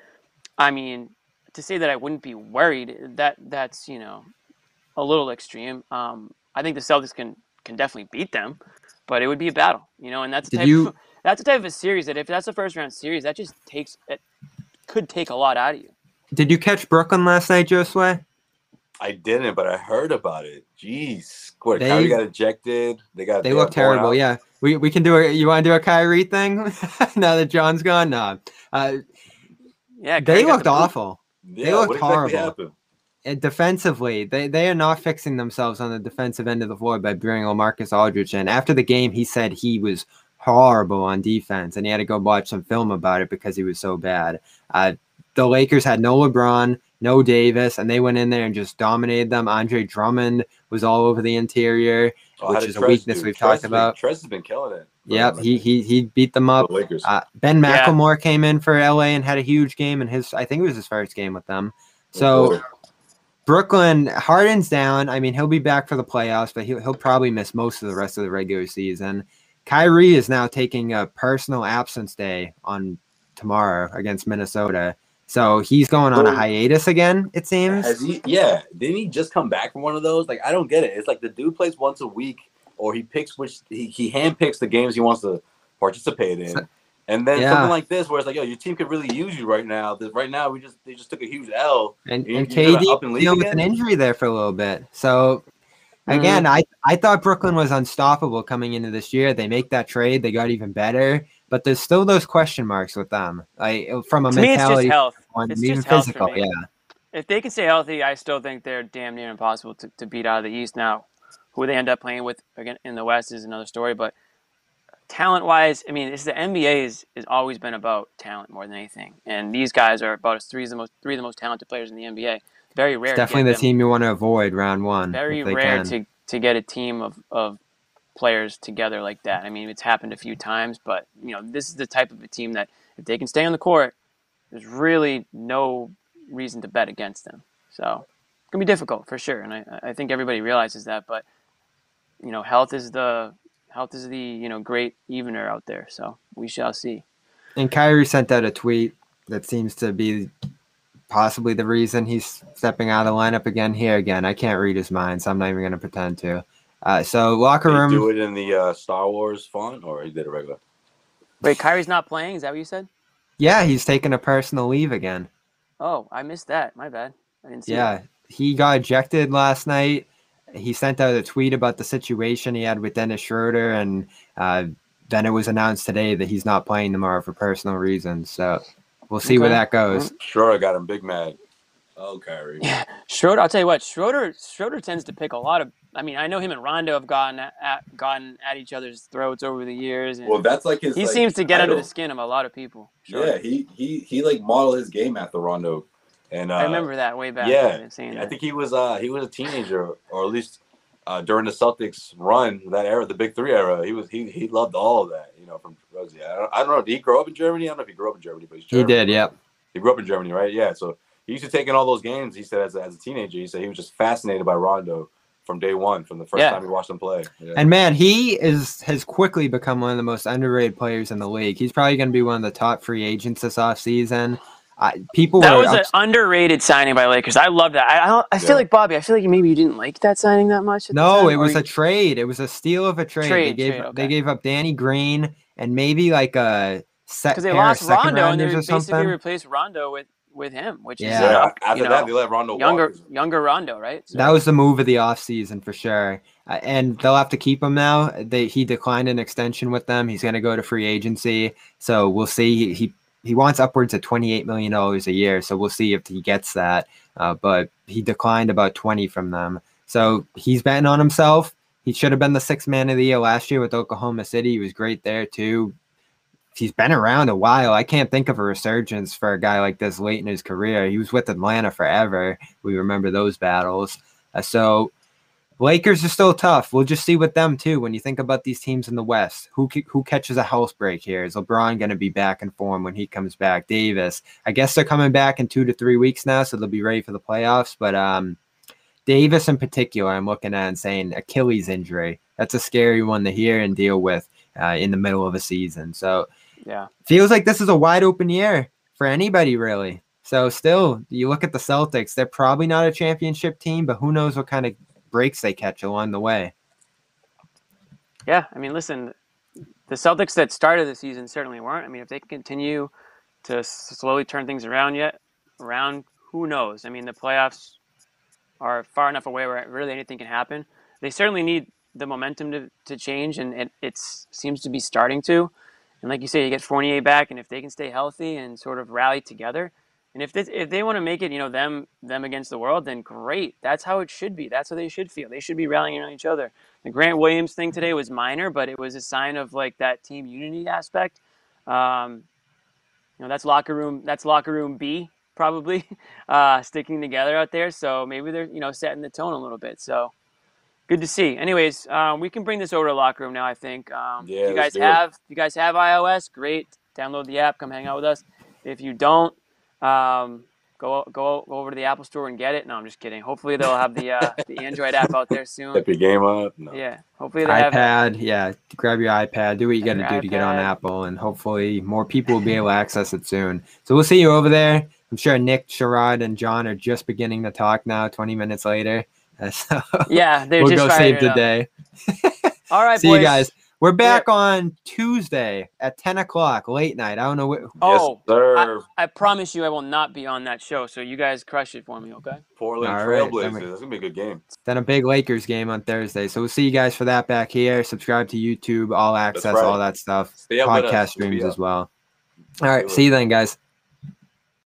[SPEAKER 3] I mean, to say that I wouldn't be worried, that that's you know a little extreme. Um, I think the Celtics can can definitely beat them, but it would be a battle, you know. And that's the type
[SPEAKER 5] you-
[SPEAKER 3] of, [laughs] that's the type of a series that if that's a first round series, that just takes it could take a lot out of you.
[SPEAKER 5] Did you catch Brooklyn last night, Josue?
[SPEAKER 6] I didn't, but I heard about it. Jeez, what?
[SPEAKER 5] They-
[SPEAKER 6] Kyrie got ejected. They got.
[SPEAKER 5] They
[SPEAKER 6] got
[SPEAKER 5] look terrible.
[SPEAKER 6] out.
[SPEAKER 5] Yeah, we we can do a. You want to do a Kyrie thing [laughs] now that John's gone? No. Uh,
[SPEAKER 3] Yeah,
[SPEAKER 5] they
[SPEAKER 3] Kyrie got
[SPEAKER 5] looked
[SPEAKER 3] the boot.
[SPEAKER 5] awful.
[SPEAKER 6] Yeah,
[SPEAKER 5] they looked horrible.
[SPEAKER 6] happened?
[SPEAKER 5] And defensively, they, they are not fixing themselves on the defensive end of the floor by bringing LaMarcus Aldridge in. After the game, he said he was horrible on defense, and he had to go watch some film about it because he was so bad. Uh, the Lakers had no LeBron, no Davis, and they went in there and just dominated them. Andre Drummond was all over the interior,
[SPEAKER 6] Oh, how
[SPEAKER 5] which
[SPEAKER 6] did
[SPEAKER 5] is a weakness
[SPEAKER 6] do?
[SPEAKER 5] we've
[SPEAKER 6] Trez
[SPEAKER 5] talked
[SPEAKER 6] been-
[SPEAKER 5] about.
[SPEAKER 6] Trez has been killing it.
[SPEAKER 5] Yep, he he he beat them up.
[SPEAKER 6] The Lakers.
[SPEAKER 5] Uh, ben
[SPEAKER 3] Yeah.
[SPEAKER 5] Came in for LA and had a huge game, and his I think it was his first game with them. So Brooklyn Harden's down. I mean, he'll be back for the playoffs, but he'll he'll probably miss most of the rest of the regular season. Kyrie is now taking a personal absence day on tomorrow against Minnesota. So he's going on a hiatus again, it seems.
[SPEAKER 6] He? Yeah. Didn't he just come back from one of those? Like I don't get it. It's like the dude plays once a week, or he picks which he he handpicks the games he wants to participate in, and then
[SPEAKER 5] Yeah.
[SPEAKER 6] something like this where it's like, yo, your team could really use you right now. This- Right now, we just they just took a huge L.
[SPEAKER 5] and,
[SPEAKER 6] You-
[SPEAKER 5] and KD
[SPEAKER 6] up and
[SPEAKER 5] dealing with an injury there for a little bit. So mm-hmm. again, I I thought Brooklyn was unstoppable coming into this year. They make that trade, they got even better, but there's still those question marks with them. Like from a
[SPEAKER 3] To me, it's just health. It's
[SPEAKER 5] even
[SPEAKER 3] just
[SPEAKER 5] physical.
[SPEAKER 3] me.
[SPEAKER 5] Yeah,
[SPEAKER 3] If they can stay healthy, I still think they're damn near impossible to, to beat out of the East. Now, who they end up playing with again in the West is another story. But talent wise, I mean, it's the NBA is has always been about talent more than anything, and these guys are about as three of the most three of the most talented players in the NBA. Very rare.
[SPEAKER 5] it's
[SPEAKER 3] to
[SPEAKER 5] definitely the
[SPEAKER 3] them-
[SPEAKER 5] team you want to avoid round one.
[SPEAKER 3] very rare
[SPEAKER 5] can.
[SPEAKER 3] to to get a team of, of players together like that. I mean, it's happened a few times, but you know, this is the type of a team that if they can stay on the court, there's really no reason to bet against them. So it's gonna be difficult for sure, and I, I think everybody realizes that. But you know, health is the health is the you know great evener out there. So we shall see.
[SPEAKER 5] And Kyrie sent out a tweet that seems to be possibly the reason he's stepping out of the lineup again here again. I can't read his mind, so I'm not even going to pretend to. Uh, so locker
[SPEAKER 6] Did he
[SPEAKER 5] room.
[SPEAKER 6] do it in the uh, Star Wars font, or he did it regular?
[SPEAKER 3] Wait, Kyrie's not playing. Is that what you said?
[SPEAKER 5] Yeah, he's taking a personal leave again.
[SPEAKER 3] Oh, I missed that. My bad. I didn't see.
[SPEAKER 5] Yeah,
[SPEAKER 3] that.
[SPEAKER 5] he got ejected last night. He sent out a tweet about the situation he had with Dennis Schroeder, and uh, then it was announced today that he's not playing tomorrow for personal reasons. So we'll see where that goes.
[SPEAKER 6] Sure, I got him big mad. Oh, Kyrie.
[SPEAKER 3] Yeah, Schroeder. I'll tell you what. Schroeder. Schroeder tends to pick a lot of. I mean, I know him and Rondo have gotten at, at gotten at each other's throats over the years. And
[SPEAKER 6] Well, that's like his.
[SPEAKER 3] he
[SPEAKER 6] like,
[SPEAKER 3] seems to get under the skin of a lot of people.
[SPEAKER 6] Yeah, he he he like modeled his game after Rondo, and uh,
[SPEAKER 3] I remember that way back.
[SPEAKER 6] Yeah,
[SPEAKER 3] when saying
[SPEAKER 6] I think he was uh he was a teenager, or at least uh, during the Celtics run that era, the Big Three era. He was he he loved all of that. You know, from Rosie. I don't, I don't know. Did he grow up in Germany? I don't know if he grew up in Germany, but he's
[SPEAKER 5] He did, yep.
[SPEAKER 6] He grew up in Germany, right? Yeah. So he used to take in all those games. He said as a, as a teenager, he said he was just fascinated by Rondo from day one, from the first
[SPEAKER 5] Yeah.
[SPEAKER 6] time he watched him play. Yeah.
[SPEAKER 5] And man, he is has quickly become one of the most underrated players in the league. He's probably going to be one of the top free agents this offseason. Uh, people
[SPEAKER 3] that
[SPEAKER 5] were
[SPEAKER 3] was an underrated signing by Lakers. I love that. I I, I feel
[SPEAKER 5] Yeah.
[SPEAKER 3] like Bobby. I feel like maybe you didn't like that signing that much.
[SPEAKER 5] no,
[SPEAKER 3] time,
[SPEAKER 5] it was
[SPEAKER 3] you-
[SPEAKER 5] a trade. It was a steal of a trade. they gave
[SPEAKER 3] trade, okay.
[SPEAKER 5] they gave up Danny Green and maybe like a set
[SPEAKER 3] because they
[SPEAKER 5] pair of
[SPEAKER 3] lost
[SPEAKER 5] second
[SPEAKER 3] Rondo and they
[SPEAKER 5] rounders or
[SPEAKER 3] basically
[SPEAKER 5] something.
[SPEAKER 3] replaced Rondo with with him, which
[SPEAKER 5] Yeah.
[SPEAKER 3] is
[SPEAKER 5] Yeah,
[SPEAKER 3] uh,
[SPEAKER 6] after
[SPEAKER 3] you
[SPEAKER 6] that,
[SPEAKER 3] know,
[SPEAKER 6] they let Rondo walk.
[SPEAKER 3] younger younger Rondo, right? So-
[SPEAKER 5] That was the move of the offseason for sure. Uh, and they'll have to keep him now. They, he declined an extension with them. He's going to go to free agency. So we'll see. He, he, he wants upwards of $28 million a year. So we'll see if he gets that. Uh, but he declined about 20 from them. So he's betting on himself. He should have been the sixth man of the year last year with Oklahoma City. He was great there too. He's been around a while. I can't think of a resurgence for a guy like this late in his career. He was with Atlanta forever. We remember those battles. Uh, so Lakers are still tough. We'll just see with them too. When you think about these teams in the West, who who catches a house break here? Is LeBron going to be back in form when he comes back? Davis, I guess they're coming back in two to three weeks now, so they'll be ready for the playoffs. But um, Davis in particular, I'm looking at and saying Achilles injury. That's a scary one to hear and deal with uh, in the middle of a season. So
[SPEAKER 3] Yeah.
[SPEAKER 5] feels like this is a wide open year for anybody really. So still, you look at the Celtics, they're probably not a championship team, but who knows what kind of breaks they catch along the way.
[SPEAKER 3] Yeah, I mean, listen, the Celtics that started the season certainly weren't. I mean, if they continue to slowly turn things around yet, around, who knows? I mean, the playoffs are far enough away where really anything can happen. They certainly need the momentum to, to change, and it it's, seems to be starting to. And like you say, you get Fournier back, and if they can stay healthy and sort of rally together, and if if they want to make it, you know, them them against the world, then great. That's how it should be. That's how they should feel. They should be rallying around each other. The Grant Williams thing today was minor, but it was a sign of like that team unity aspect. Um, you know, that's locker room. That's locker room B probably [laughs] uh, sticking together out there. So maybe they're you know setting the tone a little bit. So good to see. Anyways, um, we can bring this over to locker room now. I think. Um,
[SPEAKER 6] Yeah,
[SPEAKER 3] you guys have you guys have iOS, great. Download the app. Come hang out with us. If you don't, um, go go go over to the Apple Store and get it. No, I'm just kidding. Hopefully they'll have the uh, the [laughs] Android app out there soon.
[SPEAKER 6] Step your game up. No.
[SPEAKER 3] Yeah, hopefully they have.
[SPEAKER 5] iPad, yeah, grab your iPad, do what you got to
[SPEAKER 3] your
[SPEAKER 5] do to get on. Apple, and hopefully more people will be able to access it soon. So we'll see you over there. I'm sure Nick, Sherrod, and John are just beginning to talk now. 20 minutes later, [laughs] so
[SPEAKER 3] Yeah, they're
[SPEAKER 5] we'll
[SPEAKER 3] just
[SPEAKER 5] go save the
[SPEAKER 3] up.
[SPEAKER 5] day. [laughs]
[SPEAKER 3] All right,
[SPEAKER 5] see
[SPEAKER 3] boys.
[SPEAKER 5] you guys. We're back on Tuesday at 10 o'clock, late night. I don't know what.
[SPEAKER 3] Oh,
[SPEAKER 6] sir.
[SPEAKER 3] I, I promise you, I will not be on that show. So you guys crush it for me, okay?
[SPEAKER 6] Portland
[SPEAKER 5] All right,
[SPEAKER 6] Trailblazers.
[SPEAKER 5] then
[SPEAKER 6] That's gonna be a good game.
[SPEAKER 5] Then a big Lakers game on Thursday. So we'll see you guys for that back here. Subscribe to YouTube, all access,
[SPEAKER 6] right.
[SPEAKER 5] all that stuff.
[SPEAKER 6] Stay up with us.
[SPEAKER 5] Podcast streams as well. All right. See you then, guys.